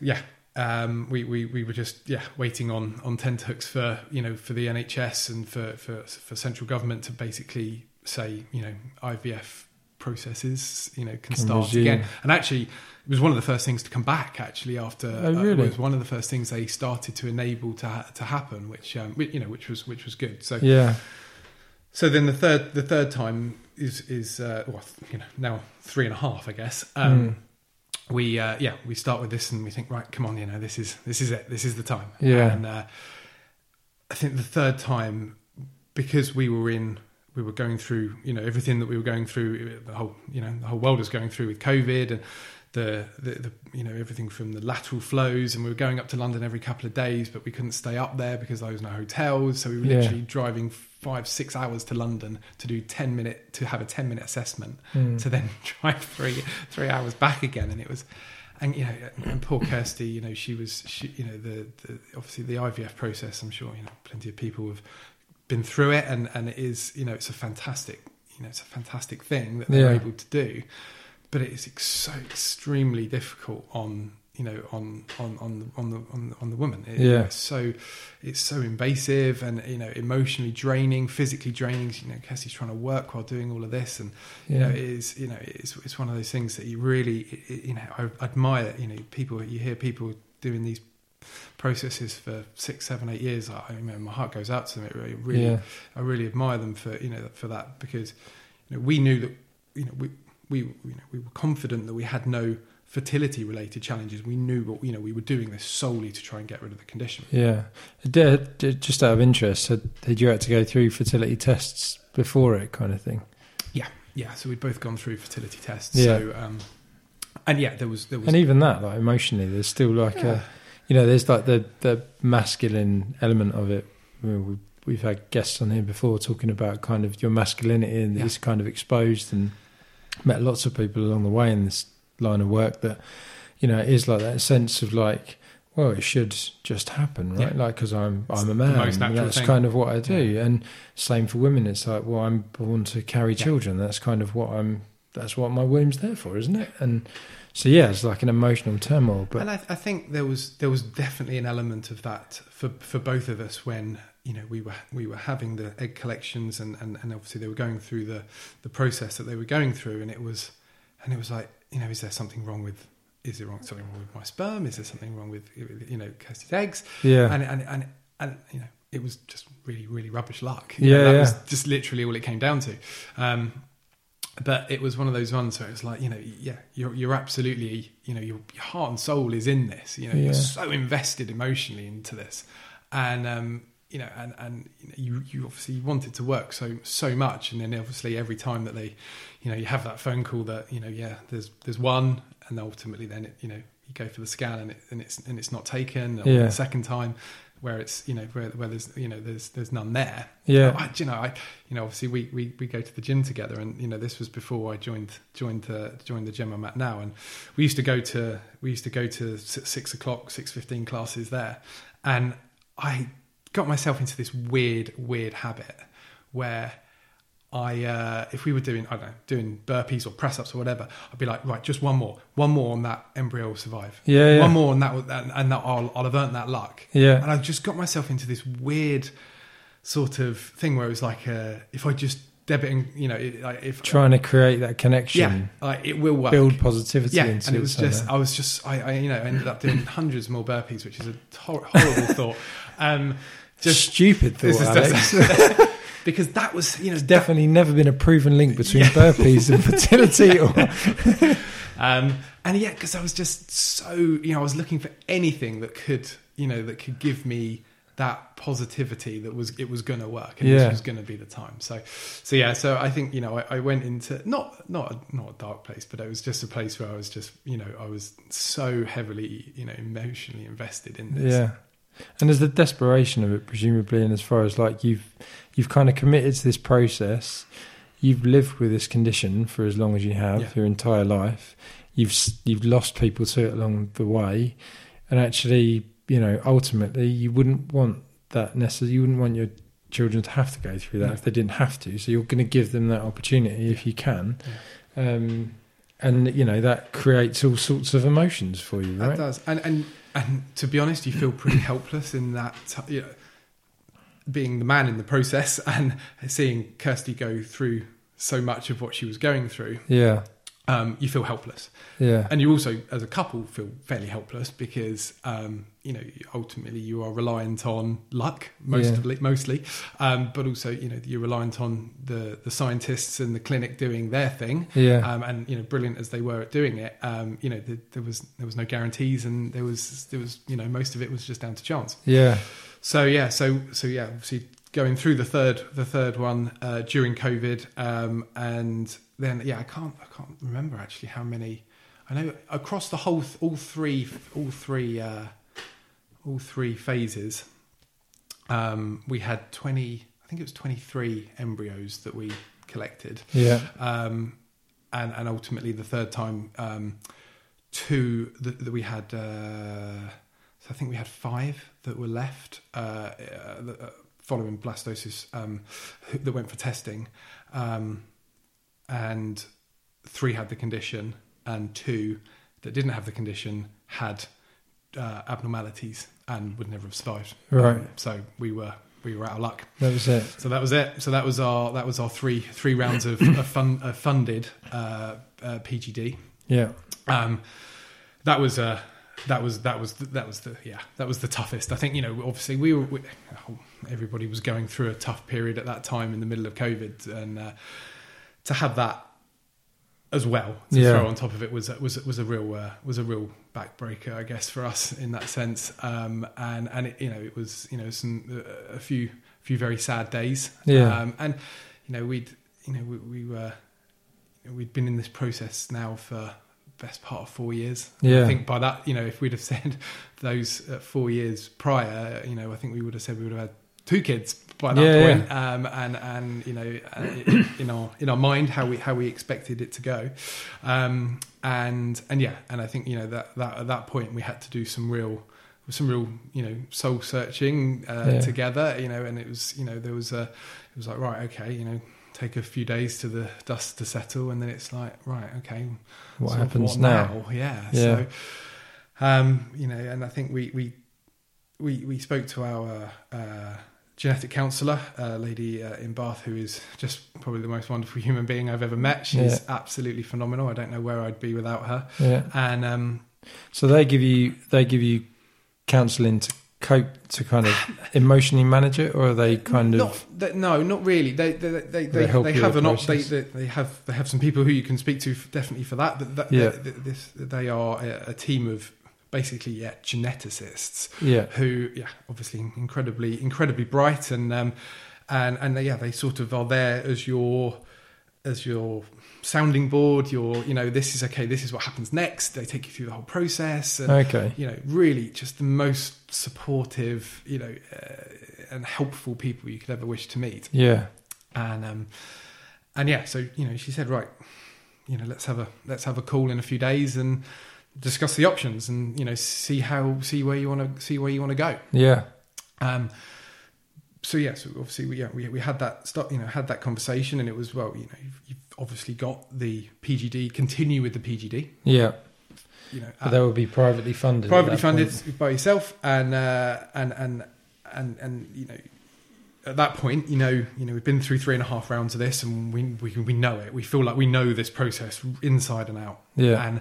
yeah, um, we, we we were just yeah waiting on on tenterhooks for you know for the NHS and for for for central government to basically say you know IVF processes you know can, Can start resume. again. And actually, it was one of the first things to come back. Actually, after Oh, uh, it was one of the first things they started to enable to ha- to happen, which um, you know which was which was good. So Yeah. so then the third the third time is is uh, well you know now three and a half I guess. Um, Mm. We uh, yeah we start with this and we think right come on you know this is this is it this is the time Yeah. and uh, I think the third time because we were in we were going through you know everything that we were going through the whole you know the whole world was going through with COVID and the, the, the you know everything from the lateral flows and we were going up to London every couple of days but we couldn't stay up there because there was no hotels so we were Yeah. literally driving five six hours to London to do 10 minute to have a 10 minute assessment Mm. to then drive three three hours back again and it was and you know and poor Kirsty you know she was she you know the, the obviously the IVF process I'm sure you know plenty of people have been through it and and it is you know it's a fantastic you know it's a fantastic thing that they're Yeah. able to do but it is ex- so extremely difficult on you know on on on the on the on the, on the woman It- Yeah. it's so it's so invasive and you know emotionally draining physically draining you know Kirsty's trying to work while doing all of this and you know, Yeah. it is you know it's it's one of those things that you really it- you know I admire. You know, people you hear people doing these processes for six, seven, eight years. I, I mean, my heart goes out to them. It really, really Yeah. I really admire them for you know for that because you know we knew that you know we we you know we were confident that we had no fertility related challenges. We knew what you know we were doing this solely to try and get rid of the condition. Yeah, Did- did- just out of interest, had, had you had to go through fertility tests before it, kind of thing? Yeah yeah, so we'd both gone through fertility tests. Yeah. So um, and yeah, there was there was And even that, like emotionally, there's still like Yeah. a, you know, there's like the the masculine element of it. I mean, we- We've had guests on here before talking about kind of your masculinity and Yeah. it's kind of exposed, and met lots of people along the way in this line of work that, you know, it is like that sense of like, well, it should just happen, right? Yeah. Like, because I'm I'm a man, most and natural that's thing. kind of what I do. And same for women. It's like, well, I'm born to carry Yeah. children. That's kind of what I'm. That's what my womb's there for, isn't it? And so yeah, it's like an emotional turmoil. But and I, I think there was there was definitely an element of that for for both of us when you know we were we were having the egg collections and, and, and obviously they were going through the the process that they were going through and it was and it was like you know is there something wrong with is there wrong something wrong with my sperm? Is there something wrong with you know Kirsty's eggs? Yeah, and and and and you know it was just really really rubbish luck. You know, Yeah, that yeah. was just literally all it came down to. Um but it was one of those ones where it's like you know yeah you're you're absolutely you know your, your heart and soul is in this. You know Yeah. you're so invested emotionally into this. And um you know and and you, you you obviously want it to work so so much. And then obviously every time that they you know you have that phone call that you know yeah there's there's one and ultimately then it you know you go for the scan and it and it's and it's not taken or Yeah. the second time where it's you know where, where there's you know there's there's none there yeah, I, you know, I, you know, obviously we, we, we go to the gym together, and you know, this was before I joined joined the joined the gym I'm at now, and we used to go to we used to go to six o'clock, six fifteen classes there, and I got myself into this weird weird habit where I uh, if we were doing I don't know doing burpees or press ups or whatever, I'd be like, right, just one more, one more, and that embryo will survive. yeah, yeah, One more, and that will, and, and that I'll, I'll have earned that luck yeah, and I just got myself into this weird sort of thing where it was like, uh, if I just debit and you know, it, like if trying to create that connection, yeah, like it will work. build positivity yeah, into and it was just, I was just, I, I, you know, ended up doing hundreds more burpees, which is a hor- horrible thought. Um, just stupid thought, Alex. because that was, you know, There's definitely never been a proven link between Yeah. burpees and fertility. Or, Um, and yeah, because I was just so, you know, I was looking for anything that could, you know, that could give me that positivity that was it was going to work and Yeah. this was going to be the time. So, so yeah, so I think you know I, I went into not not a, not a dark place, but it was just a place where I was just you know I was so heavily you know emotionally invested in this. yeah, and there's the desperation of it, presumably, and as far as like you've you've kind of committed to this process, you've lived with this condition for as long as you have Yeah. your entire life. You've you've lost people to it along the way, and actually, you know, ultimately, you wouldn't want that necessarily. You wouldn't want your children to have to go through that No. if they didn't have to. So you're going to give them that opportunity if you can. Um, and you know that creates all sorts of emotions for you, That right? does, and and and to be honest, you feel pretty helpless in that. t- You know, being the man in the process and seeing Kirsty go through so much of what she was going through, Yeah, um, you feel helpless, yeah, and you also, as a couple, feel fairly helpless because um, you know ultimately you are reliant on luck mostly, mostly, um, but also you know you're reliant on the the scientists and the clinic doing their thing, yeah, um, and you know, brilliant as they were at doing it, um, you know, there, there was there was no guarantees, and there was there was you know most of it was just down to chance. yeah, So yeah, so so yeah, obviously going through the third the third one uh, during COVID, um, and then yeah, I can't I can't remember actually how many. I know across the whole th- all three all three uh, all three phases, um, we had twenty. I think it was twenty three embryos that we collected yeah, um, and and ultimately the third time, um, two that, that we had. Uh, so I think we had five that were left uh, uh, uh, following blastocyst um, that went for testing, um, and three had the condition, and two that didn't have the condition had uh, abnormalities and would never have survived. Right. Um, so we were we were out of luck. that was it. So that was it. So that was our that was our three three rounds of, of fun, uh, funded uh, uh, PGD. Yeah, Um, that was uh, that was that was the, that was the yeah that was the toughest. I think you know obviously we were we, everybody was going through a tough period at that time in the middle of COVID, and uh, to have that as well to Yeah. throw on top of it was was was a real uh, was a real backbreaker, I guess, for us in that sense. Um, and and it, you know it was you know some uh, a few few very sad days. Yeah. Um, and you know we'd you know we, we were we'd been in this process now for best part of four years. Yeah. I think by that you know if we'd have said those uh, four years prior, you know I think we would have said we would have had two kids by that Yeah, point. Um, and and you know uh, in our in our mind how we how we expected it to go. Um, and and yeah, and I think you know that that at that point we had to do some real some real you know soul searching uh, Yeah. together. You know, and it was you know there was a it was like right okay you know take a few days to the dust to settle, and then it's like right okay What happens what now? Yeah. Yeah. So, um, you know, and I think we we we, we spoke to our uh, genetic counsellor, a lady uh, in Bath, who is just probably the most wonderful human being I've ever met. She's absolutely phenomenal. I don't know where I'd be without her. Yeah. And um, So they give you they give you counselling to cope to kind of emotionally manage it, or are they kind not, of that- no, not really. They they they they, They they have an op- they, they they have they have some people who you can speak to definitely for that. But that, Yeah. they, this they are a, a team of basically yeah geneticists yeah. who yeah obviously incredibly incredibly bright and um and and they, yeah they sort of are there as your as your sounding board your you know this is okay this is what happens next. They take you through the whole process and okay. you know really just the most supportive you know uh, and helpful people you could ever wish to meet. Yeah. And um and yeah so you know she said right you know let's have a let's have a call in a few days and discuss the options and you know see how see where you want to see where you want to go. Yeah. Um, so yeah, so obviously we, yeah, we we had that start, you know, had that conversation, and it was well, you know, you've, you've obviously got the PGD, continue with the PGD, yeah. You know, but they will be privately funded privately funded point. by yourself, and uh, and and and and you know, at that point, you know, you know, we've been through three and a half rounds of this, and we we we know it. We feel like we know this process inside and out, yeah. And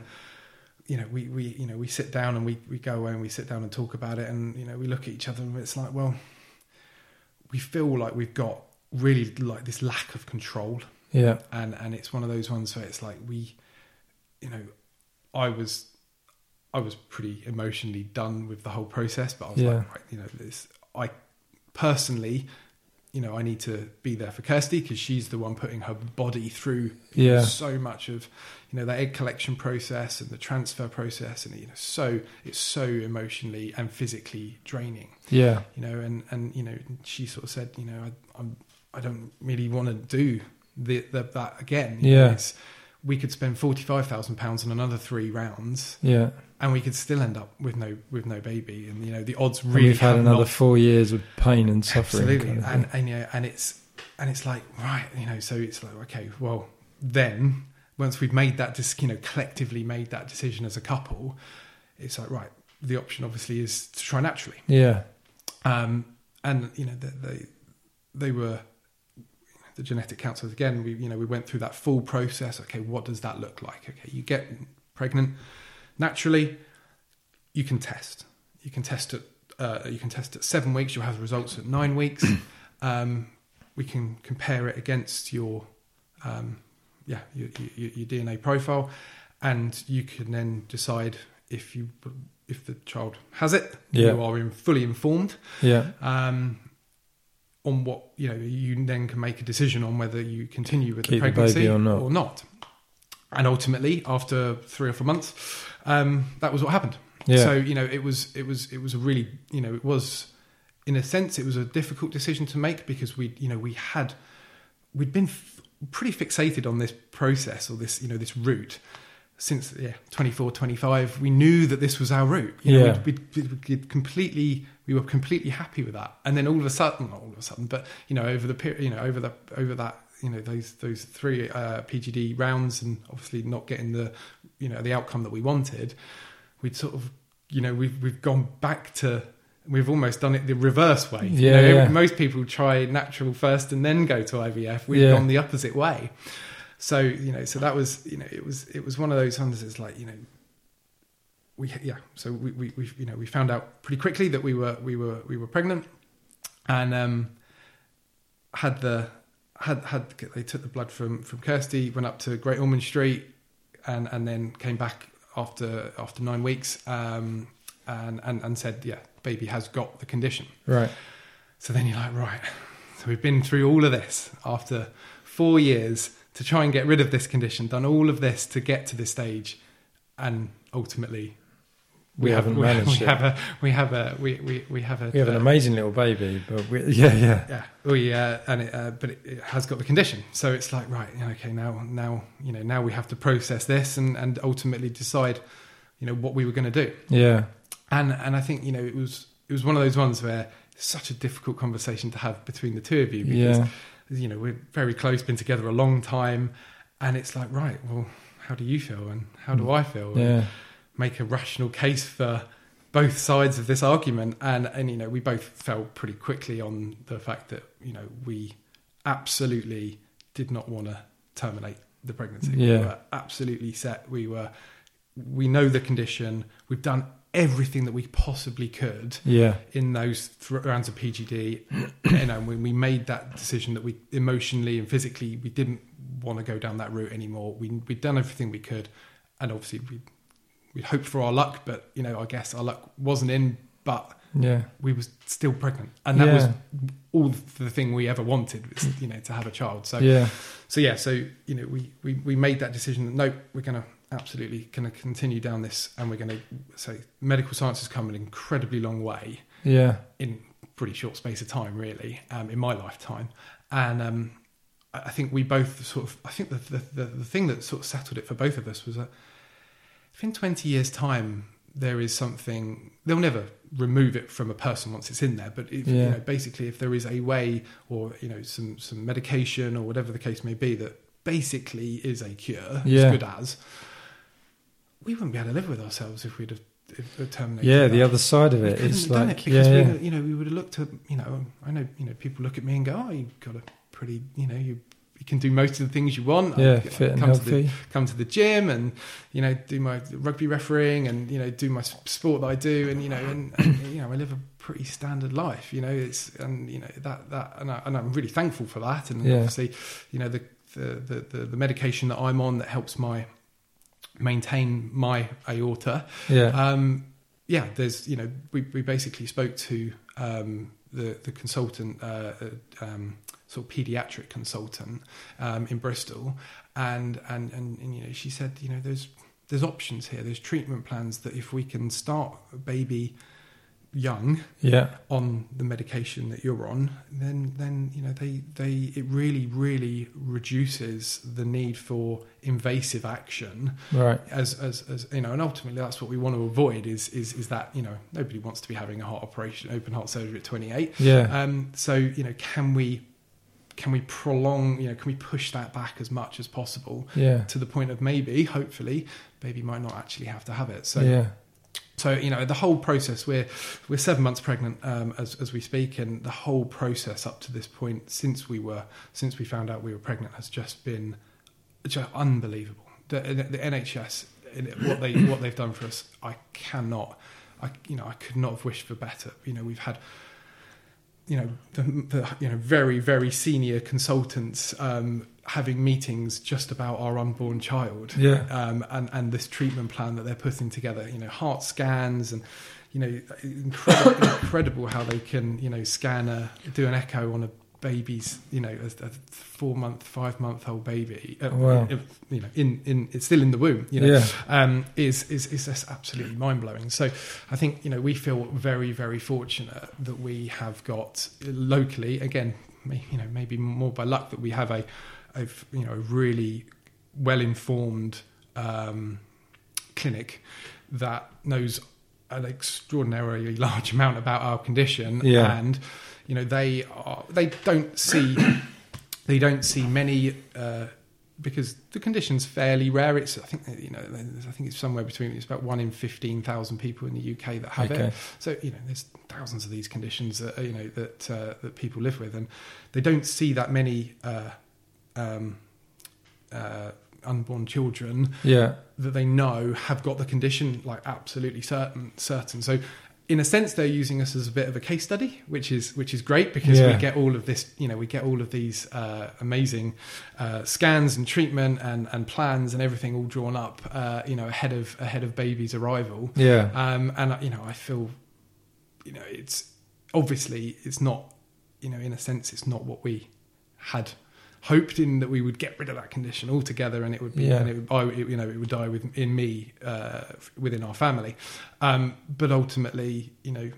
you know we, we you know we sit down and we, we go away and we sit down and talk about it and you know we look at each other and it's like well we feel like we've got really like this lack of control yeah and and it's one of those ones where it's like we you know i was i was pretty emotionally done with the whole process but i was Yeah. like right, you know this i personally you know i need to be there for kirsty because she's the one putting her body through Yeah. so much of you know that egg collection process and the transfer process and you know so it's so emotionally and physically draining. Yeah. You know and and you know she sort of said you know I, I'm I don't really want to do the, the that again. You know, Yeah. we could spend forty five thousand pounds on another three rounds yeah. and we could still end up with no with no baby. And you know the odds really and we've had another not- four years of pain and suffering absolutely. kind of and and yeah and it's and it's like right you know so it's like okay well then once we've made that dis- you know collectively made that decision as a couple it's like right the option obviously is to try naturally yeah um, and you know they, they they were the genetic counselors again. We you know we went through that full process. Okay, what does that look like? Okay, you get pregnant naturally. You can test. You can test at uh, you can test at seven weeks. You'll have results at nine weeks. um, we can compare it against your um, yeah your, your, your DNA profile, and you can then decide if you if the child has it. Yeah. You are in, fully informed yeah um, on what you know. You then can make a decision on whether you continue with Keep the the pregnancy baby or not. And ultimately, after three or four months, um, that was what happened. yeah So you know, it was it was it was a really you know it was in a sense it was a difficult decision to make because we you know we had we'd been pretty fixated on this process or this you know this route since yeah 24 25 we knew that this was our route. You know, Yeah. we'd, we'd, we'd completely we were completely happy with that. And then all of a sudden not all of a sudden but you know over the period you know over the over that you know those those three uh, PGD rounds and obviously not getting the you know the outcome that we wanted we'd sort of you know we've we've gone back to we've almost done it the reverse way You Yeah, know, yeah. most people try natural first and then go to IVF we've Yeah. gone the opposite way so you know so that was you know it was it was one of those ones that's like you know we yeah so we, we we you know we found out pretty quickly that we were we were we were pregnant and um had the had had they took the blood from from Kirsty went up to Great Ormond Street and and then came back after after nine weeks, um, and and and said, yeah, baby has got the condition. Right. So then you're like, right. So we've been through all of this after four years to try and get rid of this condition, done all of this to get to this stage, and ultimately We haven't we, managed we it. have a we have a we we, we have a We have an uh, amazing little baby, but we, yeah, yeah, yeah we uh, and it, uh, but it, it has got the condition so it's like right okay now now you know now we have to process this and and ultimately decide you know what we were going to do yeah, and and I think you know it was it was one of those ones where it's such a difficult conversation to have between the two of you because yeah, you know we're very close been together a long time and it's like right well how do you feel and how do mm. I feel? Yeah, make a rational case for both sides of this argument. And and you know we both fell pretty quickly on the fact that you know we absolutely did not want to terminate the pregnancy. We Yeah. were absolutely set. We were we know the condition. We've done everything that we possibly could yeah, in those th- rounds of PGD, you know, when we made that decision that we emotionally and physically we didn't want to go down that route anymore. We we'd done everything we could, and obviously we we hoped for our luck, but you know, I guess our luck wasn't in. But yeah, we was still pregnant, and that was all the thing we ever wanted, was, you know, to have a child. So yeah, so yeah, so you know, we we, we made that decision that no, we're to absolutely going to continue down this, and we're going to say medical science has come an incredibly long way yeah, in pretty short space of time, really, um, in my lifetime. And um, I think we both sort of, I think the, the, the, the thing that sort of settled it for both of us was that if in 20 years' time there is something, they'll never remove it from a person once it's in there, but if, you know, basically if there is a way or, you know, some, some medication or whatever the case may be that basically is a cure, Yeah. as good as, we wouldn't be able to live with ourselves if we'd have terminated yeah. that The other side of it, it's like, it yeah, because yeah, we, you know, we would have looked at, you know, I know, you know, people look at me and go, "Oh, you've got a pretty, you know, you you can do most of the things you want. Yeah, I fit and come to the healthy. come to the gym and you know do my rugby refereeing and you know do my sport that I do and you know and, and you know I live a pretty standard life. You know, it's and you know that that and, I, and I'm really thankful for that. And Yeah. obviously, you know, the the, the the the medication that I'm on that helps my maintain my aorta. Yeah, um, yeah, there's you know we, we basically spoke to um, the the consultant, uh, uh, um, sort of pediatric consultant um, in Bristol, and, and and and you know she said you know there's there's options here, there's treatment plans that if we can start a baby young yeah, on the medication that you're on, then then you know they they it really really reduces the need for invasive action right. as, as as you know, and ultimately that's what we want to avoid is is is that you know nobody wants to be having a heart operation, open heart surgery at 28. Yeah, Um, so you know, can we can we prolong? You know, can we push that back as much as possible yeah, to the point of maybe, hopefully, baby might not actually have to have it. So yeah, so you know the whole process we're we're seven months pregnant um, as as we speak and the whole process up to this point since we were since we found out we were pregnant has just been just unbelievable. The, the NHS what they what they've done for us I cannot I you know I could not have wished for better. You know we've had you know the, the you know very very senior consultants um, having meetings just about our unborn child yeah, um, and and this treatment plan that they're putting together. You know, heart scans and you know, incredible, incredible how they can you know scan a do an echo on a baby's you know a, a four month, five month old baby. Uh, Wow. if, you know, in in it's still in the womb. You know, yeah, um, is is is just absolutely mind blowing. So I think you know we feel very very fortunate that we have got locally again, you know maybe more by luck that we have a, a you know a really well informed um, clinic that knows an extraordinarily large amount about our condition Yeah. and you know they are they don't see they don't see many uh, because the condition's fairly rare. It's I think you know I think it's somewhere between it's about one in fifteen thousand people in the UK that have okay, it. So you know there's thousands of these conditions that uh, you know that uh, that people live with, and they don't see that many uh, um, uh, unborn children yeah, that they know have got the condition like absolutely certain certain. So in a sense, they're using us as a bit of a case study, which is which is great because Yeah. we get all of this. You know, we get all of these uh, amazing uh, scans and treatment and, and plans and everything all drawn up. Uh, you know, ahead of ahead of baby's arrival. Yeah. Um, and you know, I feel, you know, it's obviously it's not, you know, in a sense, it's not what we had hoped in that we would get rid of that condition altogether, and it would be, Yeah. and it would, I, it, you know, it would die with in me uh, within our family. Um, but ultimately, you know,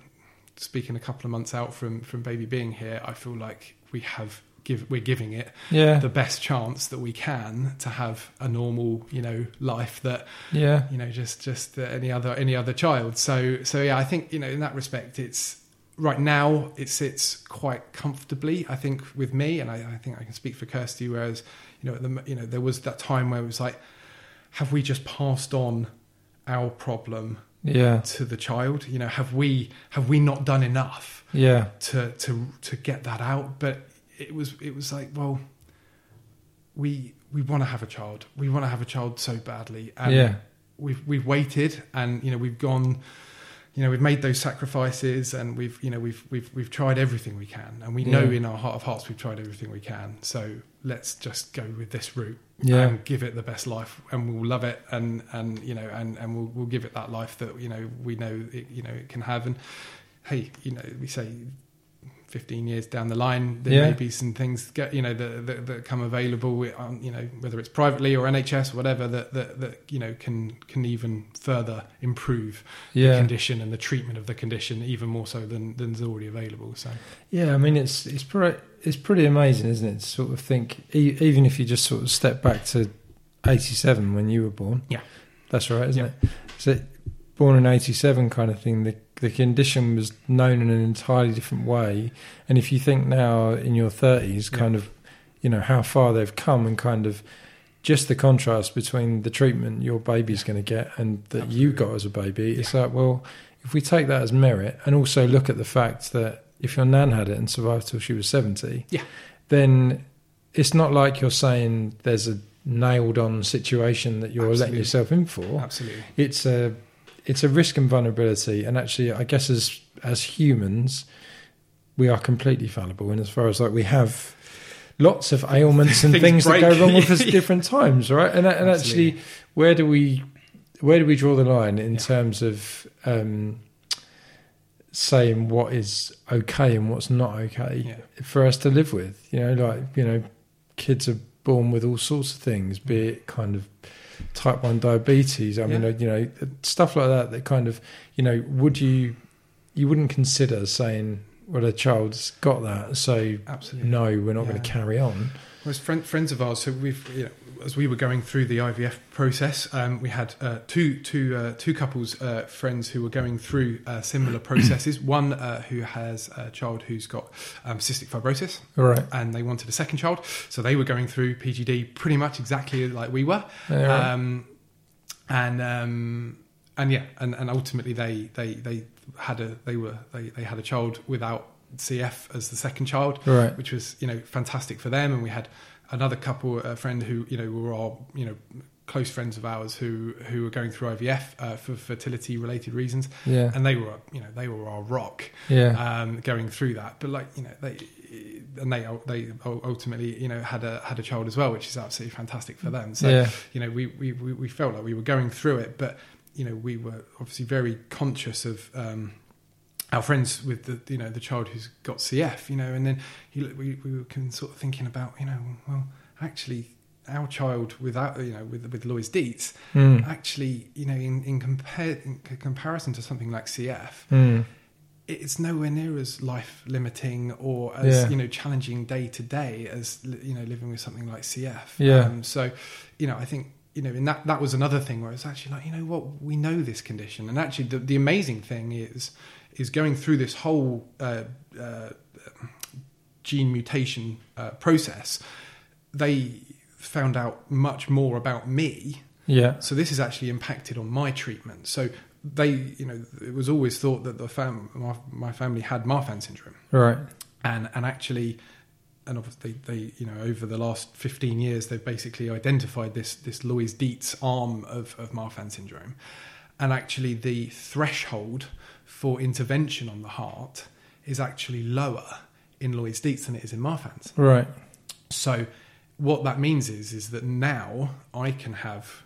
speaking a couple of months out from from baby being here, I feel like we have. Give, we're giving it Yeah. the best chance that we can to have a normal, you know, life that yeah. you know just just any other any other child so so yeah i think you know in that respect it's right now it sits quite comfortably i think with me and i, I think i can speak for kirsty whereas you know at the, you know there was that time where it was like have we just passed on our problem Yeah. to the child you know have we have we not done enough Yeah. to to to get that out but it was it was like well we we want to have a child we want to have a child so badly and Yeah. we've we've waited and you know we've gone you know we've made those sacrifices and we've you know we've we've we've tried everything we can. And we know in our heart of hearts we've tried everything we can. So let's just go with this route Yeah. and give it the best life and we'll love it and and you know and and we'll we'll give it that life that you know we know it, you know it can have. And hey you know we say 15 years down the line there Yeah. may be some things get you know that, that, that come available um, you know whether it's privately or NHS or whatever that, that that you know can can even further improve the condition and the treatment of the condition even more so than than is already available so Yeah, I mean it's it's pretty it's pretty amazing, isn't it? To sort of think, even if you just sort of step back to '87 when you were born. Yeah. that's right, isn't Yeah. it? So, born in '87, kind of thing. The the condition was known in an entirely different way, and if you think now in your 30s, Yeah. kind of, you know how far they've come, and kind of just the contrast between the treatment your baby's going to get and that you got as a baby. It's like, well, if we take that as merit, and also look at the fact that if your nan had it and survived till she was 70, Yeah. then it's not like you're saying there's a nailed on situation that you're letting yourself in for. absolutely It's a it's a risk and vulnerability, and actually, I guess as as humans, we are completely fallible, and as far as like we have lots of ailments and Things things, that go wrong with us at different times, right? And and Absolutely. actually, where do we where do we draw the line in Yeah. terms of um, saying what is okay and what's not okay Yeah. for us to live with? You know, like you know, kids are born with all sorts of things, be it kind of type 1 diabetes i mean Yeah. you know stuff like that that kind of you know would you you wouldn't consider saying well a child's got that so absolutely. no we're not going to carry on. Well, as friend, friends of ours, so we've you know, as we were going through the IVF process, um, we had uh, two two uh, two couples uh, friends who were going through uh, similar processes. One uh, who has a child who's got um, cystic fibrosis, right and they wanted a second child, so they were going through PGD pretty much exactly like we were. Right. Um, and um, and yeah, and, and ultimately they, they they had a they were they, they had a child without CF as the second child, right which was you know fantastic for them. And we had another couple, a friend who you know were all you know close friends of ours who who were going through IVF uh, for fertility related reasons, yeah and they were you know they were our rock yeah um, going through that. But like you know they and they they ultimately you know had a had a child as well, which is absolutely fantastic for them. So yeah you know we, we we we felt like we were going through it, but you know we were obviously very conscious of. Um, our friends with the you know the child who's got CF, you know, and then you, we we were sort of thinking about you know well actually our child without you know with with Loeys Dietz mm. actually you know in in, compare, in comparison to something like CF Mm. it's nowhere near as life limiting or as Yeah. you know challenging day to day as you know living with something like CF. Yeah. Um, so, you know, I think you know, and that that was another thing where it's actually like you know what we know this condition, and actually the the amazing thing is is going through this whole uh, uh, gene mutation uh, process. They found out much more about me yeah so this has actually impacted on my treatment. So they, you know, it was always thought that the fam, my, my family had Marfan syndrome, right and and actually, and obviously they, you know, over the last fifteen years, they've basically identified this this Loeys Dietz arm of of Marfan syndrome, and actually the threshold for intervention on the heart is actually lower in Loeys Dietz than it is in Marfan's. Right. So what that means is is that now I can have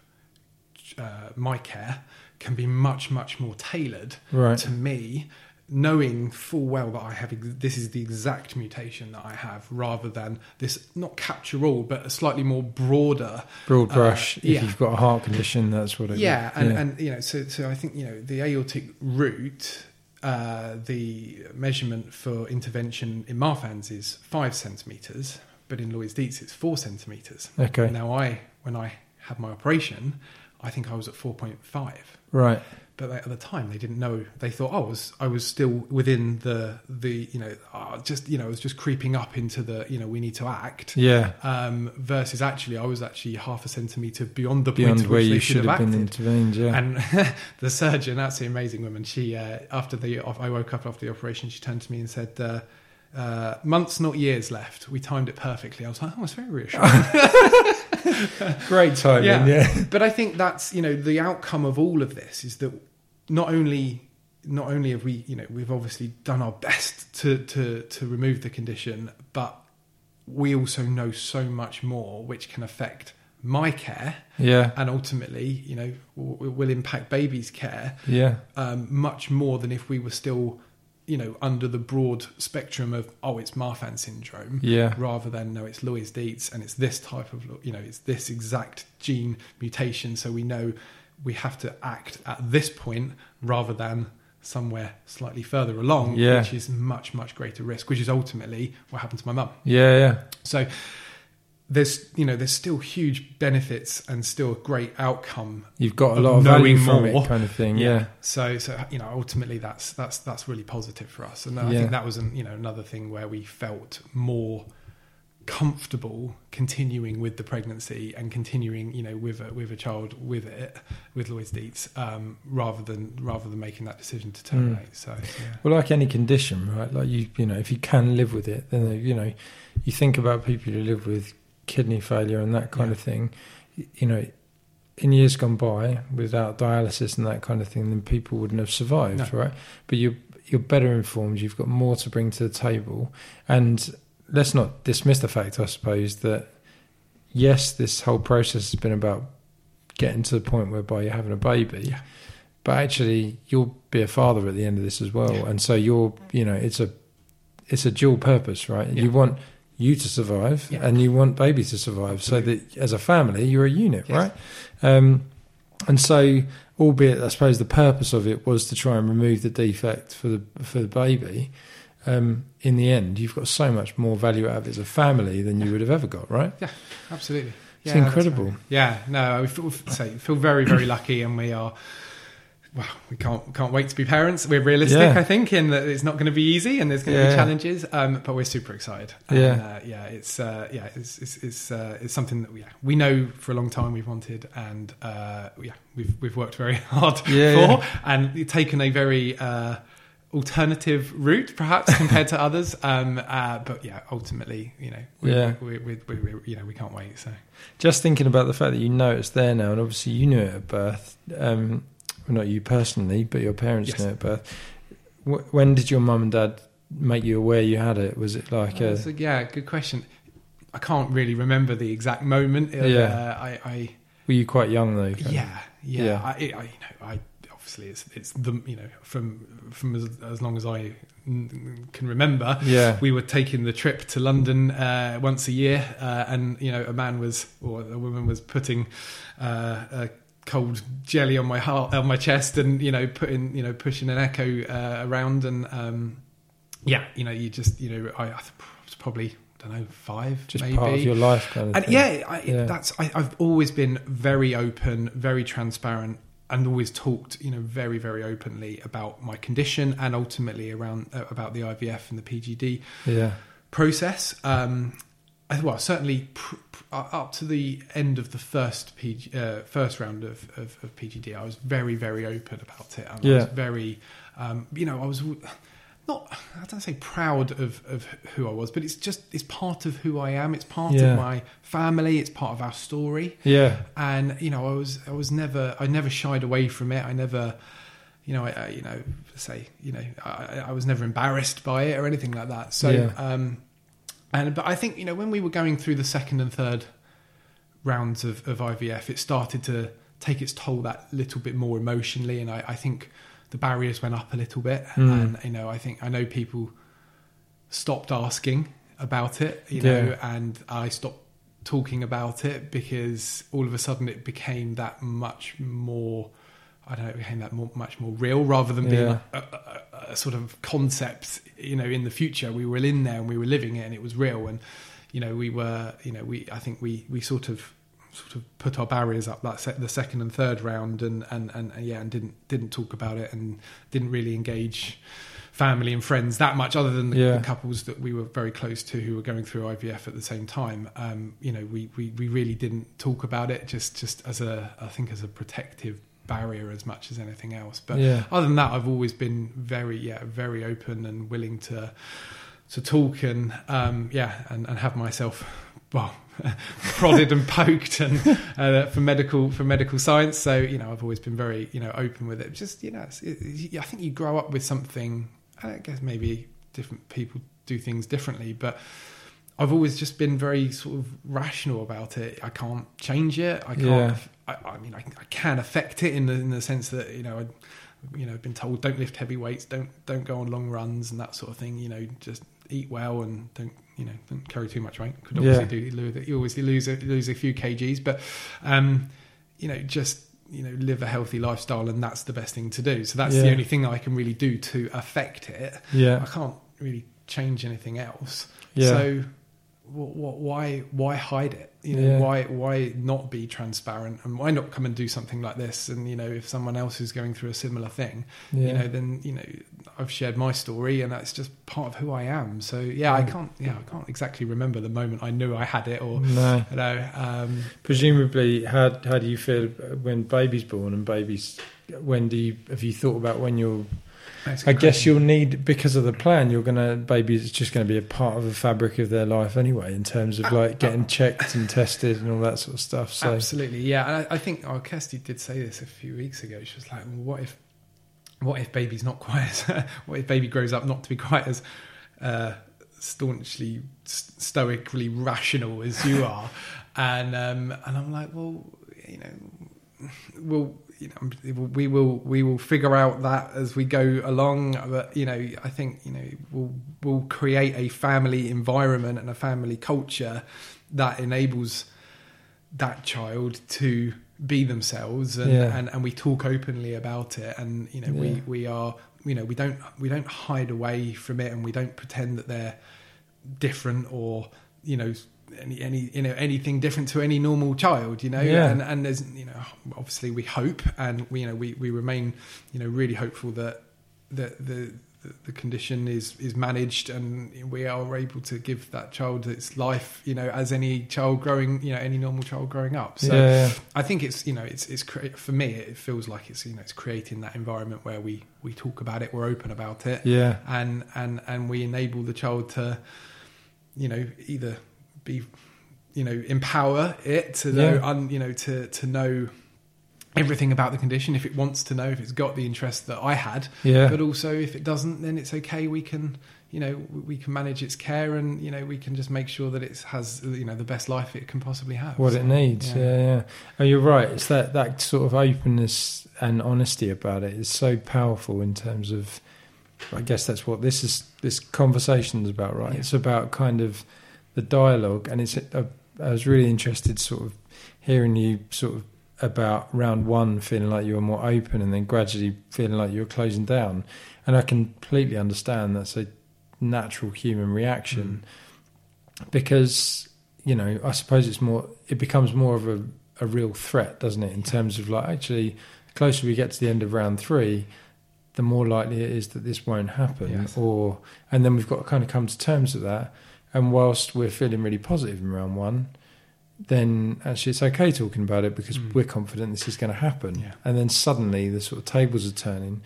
uh, my care can be much much more tailored Right. to me knowing full well that I have this is the exact mutation that I have rather than this not capture all but a slightly more broader Broad Uh, brush. if yeah. you've got a heart condition, that's what it yeah, and, yeah. and you know, so so I think you know the aortic root, uh, the measurement for intervention in Marfan's is five centimeters, but in Loeys Dietz it's four centimeters. okay. Now I, when I had my operation, I think I was at four point five. Right. But they, at the time, they didn't know. They thought oh, I was I was still within the the you know uh, just you know I was just creeping up into the you know we need to act. Yeah. Um, versus actually, I was actually half a centimeter beyond the point Beyond at where which you should should have been intervened. Yeah. And the surgeon, absolutely amazing woman. She uh, after the I woke up after the operation. She turned to me and said, uh, uh, "Months, not years, left. We timed it perfectly." I was like, "Oh, it's very reassuring." Great timing. Yeah. Yeah. but I think that's you know the outcome of all of this is that not only not only have we you know we've obviously done our best to to to remove the condition, but we also know so much more which can affect my care Yeah. and ultimately you know w- will impact baby's care Yeah. um, much more than if we were still you know under the broad spectrum of oh it's Marfan syndrome Yeah. rather than no it's Loeys Dietz and it's this type of you know it's this exact gene mutation so we know we have to act at this point rather than somewhere slightly further along Yeah. which is much much greater risk which is ultimately what happened to my mum Yeah. Yeah. so there's you know there's still huge benefits and still a great outcome You've got a lot of value knowing from more. it, kind of thing. Yeah. so, so you know, ultimately, that's that's that's really positive for us, and I Yeah. think that was, an, you know, another thing where we felt more comfortable continuing with the pregnancy and continuing, you know, with a, with a child with it, with Loeys Dietz, um, rather than rather than making that decision to terminate. So, yeah. Well, like any condition, right? Like you, you know, if you can live with it, then you know, you think about people who live with kidney failure and that kind Yeah. of thing. You know, in years gone by, without dialysis and that kind of thing, then people wouldn't have survived, No. right? But you're you're better informed. You've got more to bring to the table, and let's not dismiss the fact, I suppose, that yes, this whole process has been about getting to the point whereby you're having a baby. Yeah. But actually, you'll be a father at the end of this as well, Yeah. and so you're, you know, it's a, it's a dual purpose, right? Yeah. You want you to survive, Yeah. and you want baby to survive, so that as a family, you're a unit, Yes. right? Um, and so, albeit I suppose the purpose of it was to try and remove the defect for the for the baby. Um, in the end, you've got so much more value out of it as a family than you would have ever got, right? Yeah, absolutely, It's Yeah, that's incredible. right. Yeah, no, we feel, say, feel very very lucky, and we are. Well, we can't can't wait to be parents. We're realistic, Yeah. I think, in that it's not going to be easy and there's going to Yeah. be challenges. Um, but we're super excited. And, Yeah. uh, yeah. It's uh, yeah, it's it's it's, uh, it's something that we yeah, we know for a long time we've wanted, and uh, yeah, we've we've worked very hard Yeah, for, and taken a very uh, alternative route, perhaps compared to others. Um, uh, but yeah, ultimately, you know, we, Yeah. we, we, we, we, you know, we can't wait. So Just thinking about the fact that you know it's there now, and obviously you knew it at birth. Um, well, not you personally, but your parents Yes. knew at birth. Wh- when did your mum and dad make you aware you had it? Was it like Uh, a so, yeah, good question. I can't really remember the exact moment. Uh, Yeah. I, I Were you quite young though? yeah, yeah. Yeah. I, I, you know, I obviously it's it's the you know from from as, as long as I can remember. Yeah. We were taking the trip to London uh, once a year, uh, and you know, a man was or a woman was putting uh, a cold jelly on my heart, on my chest, and you know, putting you know, pushing an echo uh, around, and um, yeah, you know, you just you know, I, I was probably I don't know five, Just maybe. part of your life kind of And thing. yeah, I, Yeah. that's I, I've always been very open, very transparent, and always talked, you know, very very openly about my condition and ultimately around uh, about the IVF and the PGD Yeah. process. Um, well, certainly pr- pr- uh, up to the end of the first PG, uh, first round of, of, of PGD, I was very very open about it. And I was very, um, you know, I was not I don't say proud of, of who I was, but it's just it's part of who I am. It's part Yeah. of my family. It's part of our story Yeah. and you know i was i was never i never shied away from it i never you know, I, I you know, say, you know, I, I was never embarrassed by it or anything like that. So, Yeah. um, and but I think you know when we were going through the second and third rounds of, of IVF, it started to take its toll that little bit more emotionally, and I, I think the barriers went up a little bit. Mm. And you know, I think I know people stopped asking about it, you Yeah. know, and I stopped talking about it because all of a sudden it became that much more. I don't know, it became that more, much more real rather than being Yeah. a, a, a, sort of concept. You know, in the future, we were in there and we were living it, and it was real. And you know, we were, you know, we I think we we sort of sort of put our barriers up that se- the second and third round, and, and and and yeah, and didn't didn't talk about it, and didn't really engage family and friends that much, other than the, Yeah. the couples that we were very close to who were going through IVF at the same time. Um, you know, we, we we really didn't talk about it, just just as a I think as a protective barrier as much as anything else. But yeah, other than that, I've always been very, yeah, very open and willing to to talk and um, yeah, and, and have myself well prodded and poked and uh, for medical for medical science. So you know, I've always been very you know open with it. Just you know, it's, it, I think you grow up with something. I guess maybe different people do things differently, but. I've always just been very sort of rational about it. I can't change it. I can't. Yeah. I, I mean, I, I can affect it in the in the sense that you know, I, you know, I've been told don't lift heavy weights, don't don't go on long runs and that sort of thing. You know, just eat well and don't you know don't carry too much weight. Could obviously do lose, you always lose a, lose a few kgs, but um, you know, just you know, live a healthy lifestyle, and that's the best thing to do. So that's Yeah. the only thing I can really do to affect it. Yeah, I can't really change anything else. yeah. So, why why hide it? You know, Yeah. why why not be transparent, and why not come and do something like this? And you know, if someone else is going through a similar thing, yeah. you know, then you know, I've shared my story, and that's just part of who I am. So yeah, I Mm. can't yeah, I can't exactly remember the moment I knew I had it, or no. you know, um, Presumably, how how do you feel when baby's born and babies When do you have you thought about when you're? I guess you'll need because of the plan. You're gonna baby it's just going to be a part of the fabric of their life anyway, in terms of like getting checked and tested and all that sort of stuff. So Absolutely, yeah. And I, I think Kirsty did say this a few weeks ago. She was like, well, "What if, what if baby's not quite? As, what if baby grows up not to be quite as uh, staunchly, stoically rational as you are?" and um, and I'm like, well, you know, we'll. You know, we will we will figure out that as we go along. But you know, I think you know we'll we'll create a family environment and a family culture that enables that child to be themselves and, Yeah. and, and we talk openly about it and you know Yeah. we, we are you know we don't we don't hide away from it and we don't pretend that they're different or you know any any you know anything different to any normal child you know? Yeah. and and there's you know obviously we hope and we you know we, we remain you know really hopeful that that the the, condition is is managed and we are able to give that child its life you know as any child growing you know any normal child growing up. So yeah, I think it's you know it's it's for me it feels like it's you know it's creating that environment where we we talk about it we're open about it. Yeah, and and and we enable the child to you know either be you know empower it to know Yeah. un, you know to to know everything about the condition if it wants to know if it's got the interest that I had yeah, but also if it doesn't then it's okay we can you know we can manage its care and you know we can just make sure that it has you know the best life it can possibly have what So, it needs. yeah. Yeah. yeah, Oh, you're right. It's that that sort of openness and honesty about it is so powerful in terms of. I guess that's what this is. This conversation is about, right? Yeah. It's about kind of the dialogue, and it's. I, I was really interested, sort of, hearing you sort of about round one, feeling like you were more open, and then gradually feeling like you were closing down. And I completely understand that's a natural human reaction mm. because you know I suppose it's more it becomes more of a, a real threat doesn't it in terms of like actually the closer we get to the end of round three the more likely it is that this won't happen Yes. or and then we've got to kind of come to terms with that and whilst we're feeling really positive in round one then actually it's okay talking about it because Mm. we're confident this is going to happen Yeah. and then suddenly the sort of tables are turning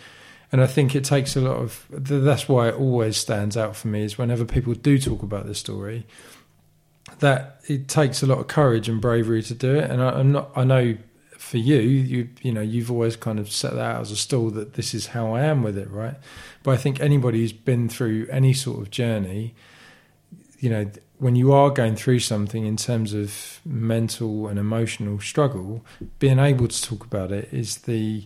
and I think it takes a lot of. That's why it always stands out for me is whenever people do talk about this story, that it takes a lot of courage and bravery to do it. And I, I'm not. I know for you, you you know, you've always kind of set that out as a stall that this is how I am with it, right? But I think anybody who's been through any sort of journey, you know, when you are going through something in terms of mental and emotional struggle, being able to talk about it is the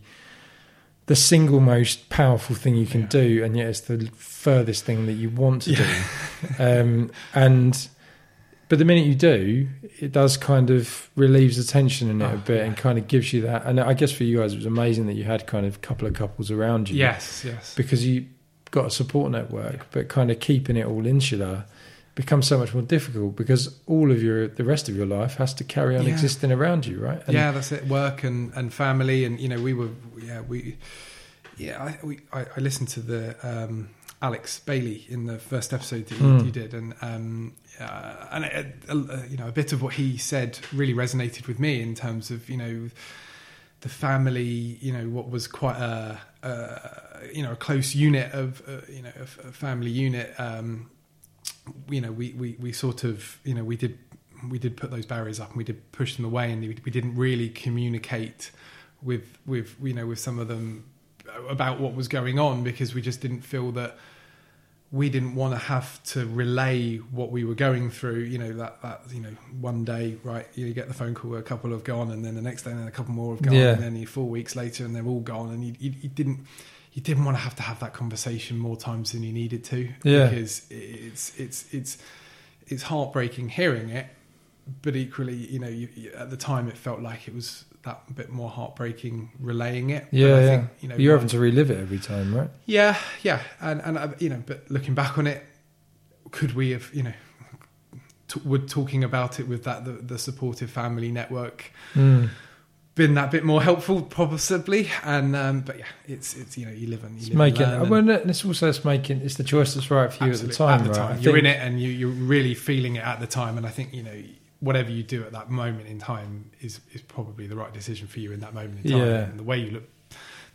the single most powerful thing you can Yeah. do, and yet it's the furthest thing that you want to Yeah. do. Um, and but the minute you do, it does kind of relieves the tension in it a Oh, bit and kind of gives you that. And I guess for you guys, it was amazing that you had kind of a couple of couples around you. Yes, yes. because you got a support network, but kind of keeping it all insular becomes so much more difficult because all of your the rest of your life has to carry on Yeah. existing around you, right? And yeah, that's it. Work and, and family, and you know, we were yeah we yeah I we, I, I listened to the um, Alex Bailey in the first episode that you, Mm. you did, and um, uh, and uh, you know a bit of what he said really resonated with me in terms of you know the family, you know what was quite a, a you know a close unit of uh, you know a, a family unit. Um, you know, we, we, we sort of, you know, we did we did put those barriers up and we did push them away and we, we didn't really communicate with with you know with some of them about what was going on because we just didn't feel that we didn't want to have to relay what we were going through you know that that you know one day right you get the phone call a couple have gone and then the next day then a couple more have gone Yeah. and then you four weeks later and they're all gone and you, you, you didn't you didn't want to have to have that conversation more times than you needed to Yeah. because it's it's it's it's heartbreaking hearing it but equally you know you, you, at the time it felt like it was that bit more heartbreaking relaying it But yeah, I yeah. think, you know You're having to relive it every time, right? yeah, yeah, and and uh, you know, but looking back on it, could we have you know, t- would talking about it with that the, the supportive family network Mm. Been that bit more helpful, possibly? And um, but yeah, it's it's you know you live and you It's live making. and Well, and- it's also it's making. It's the choice that's right for you at the time, At the time. I You're in it and you, you're really feeling it at the time. And I think, you know, whatever you do at that moment in time is, is probably the right decision for you in that moment in time. Yeah. And the way you look,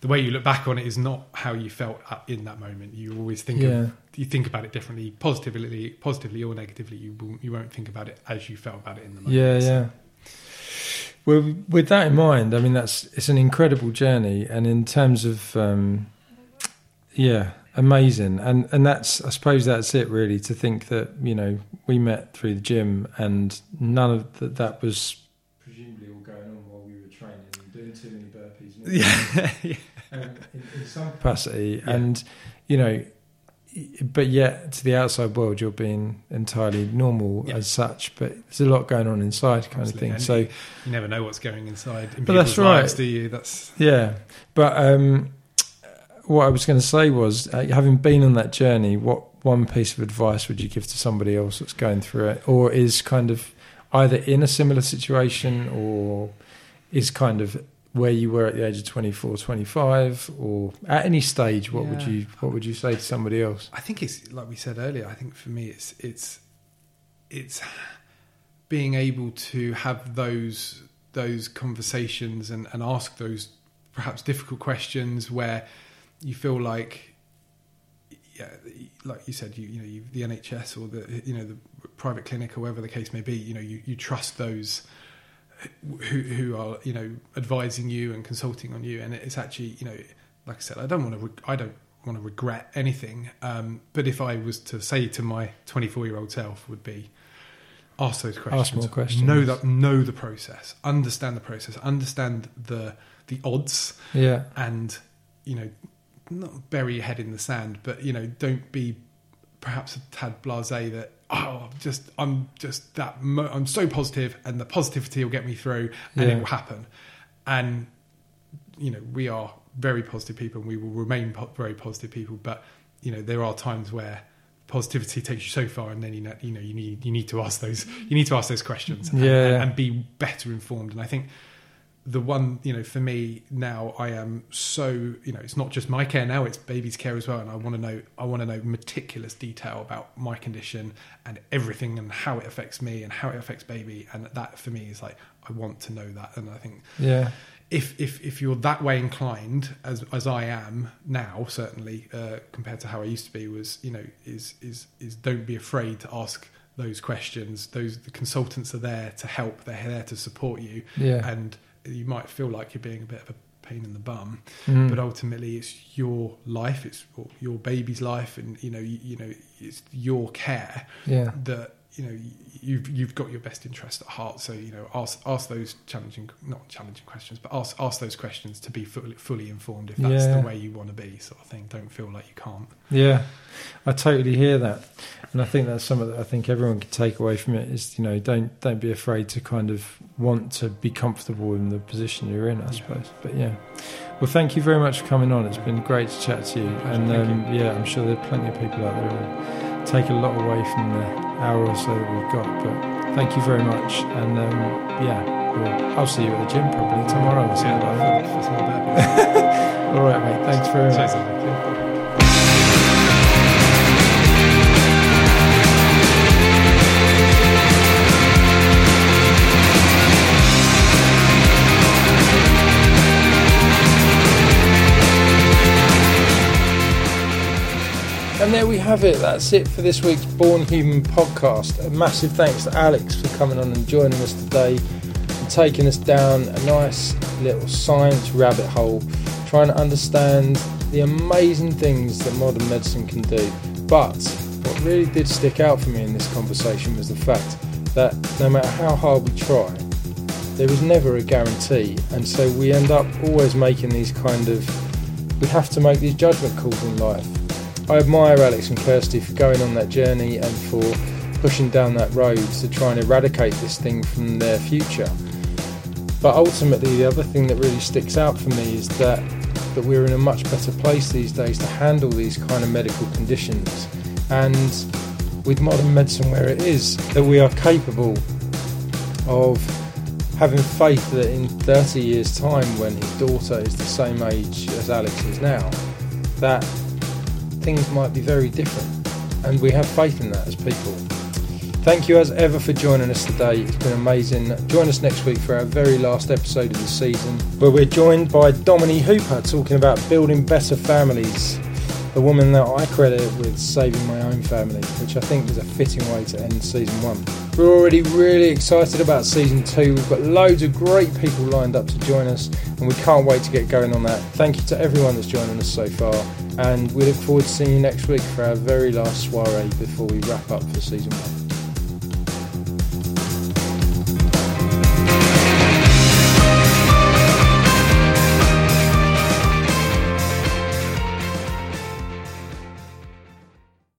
the way you look back on it is not how you felt in that moment. You always think Yeah. of, you think about it differently, positively, positively or negatively. You won't, you won't think about it as you felt about it in the moment. Yeah, yeah. Well, with that in mind, I mean that's it's an incredible journey, and in terms of, um, yeah, amazing, and and that's I suppose that's it really to think that you know we met through the gym, and none of that that was presumably all going on while we were training and doing too many burpees. Yeah. yeah. um, in, in some capacity, Yeah. and you know, but yet to the outside world, you're being entirely normal Yeah. as such. But there's a lot going on inside, kind Absolutely. of And thing. So You never know what's going inside in But that's right. lives, do you? That's, yeah, but um, what I was going to say was, uh, having been on that journey, what one piece of advice would you give to somebody else that's going through it, or is kind of either in a similar situation, or is kind of where you were at the age of 24 25 or at any stage what would you what would you say to somebody else I think it's like we said earlier. I think for me, it's it's it's being able to have those those conversations and, and ask those perhaps difficult questions where you feel like yeah like you said you you know you, the NHS or the you know the private clinic or whatever the case may be you know you, you trust those who who are you know advising you and consulting on you. And it's actually you know like I said I don't want to re- I don't want to regret anything. Um, but if I was to say to my 24 year old self would be ask those questions ask more questions. know that know the process. Understand the process. Understand the the odds. Yeah. And you know not bury your head in the sand but you know don't be perhaps a tad blasé that oh I'm just i'm just that mo- i'm so positive and the positivity will get me through and Yeah. it will happen and you know we are very positive people and we will remain po- very positive people but you know there are times where positivity takes you so far and then you know you know you need you need to ask those you need to ask those questions and, Yeah. and, and be better informed and i think the one you know for me now i am so you know it's not just my care now it's baby's care as well. And i want to know i want to know meticulous detail about my condition and everything and how it affects me and how it affects baby. And that for me is like i want to know that. And i think yeah. if if if you're that way inclined as as I am now, certainly uh, compared to how I used to be, was you know is is is don't be afraid to ask those questions. Those the consultants are there to help. They're there to support you, yeah. And you might feel like you're being a bit of a pain in the bum, Mm. but ultimately it's your life, it's your baby's life, and you know, you, you know, it's your care yeah, that you know you've you've got your best interest at heart. So you know, ask ask those challenging, not challenging questions, but ask ask those questions to be fully fully informed if that's Yeah. the way you want to be, sort of thing. Don't feel like you can't. yeah. I totally hear that, and I think that's something that I think everyone can take away from it. Is you know, don't don't be afraid to kind of want to be comfortable in the position you're in. I Yeah. suppose, but yeah. Well, thank you very much for coming on. It's been great to chat to you, and um, yeah, I'm sure there are plenty of people out there who will take a lot away from the hour or so that we've got. But thank you very much, and um, yeah, well, I'll see you at the gym probably tomorrow or something like that. for, for bad. All right, mate. Thanks very much. And there we have it. That's it for this week's Born Human podcast. A massive thanks to Alex for coming on and joining us today and taking us down a nice little science rabbit hole, trying to understand the amazing things that modern medicine can do. But what really did stick out for me in this conversation was the fact that no matter how hard we try, there is never a guarantee. And so we end up always making these kind of, we have to make these judgment calls in life. I admire Alex and Kirsty for going on that journey and for pushing down that road to try and eradicate this thing from their future. But ultimately, the other thing that really sticks out for me is that that we're in a much better place these days to handle these kind of medical conditions, and with modern medicine where it is, that we are capable of having faith that in 30 years' time, when his daughter is the same age as Alex is now, that things might be very different. And we have faith in that as people. Thank you as ever for joining us today. It's been amazing. Join us next week for our very last episode of the season, where we're joined by Dominique Hooper talking about building better families. The woman that I credit with saving my own family, which I think is a fitting way to end season one. We're already really excited about season two. We've got loads of great people lined up to join us, and we can't wait to get going on that. Thank you to everyone that's joining us so far, and we look forward to seeing you next week for our very last soiree before we wrap up for season one.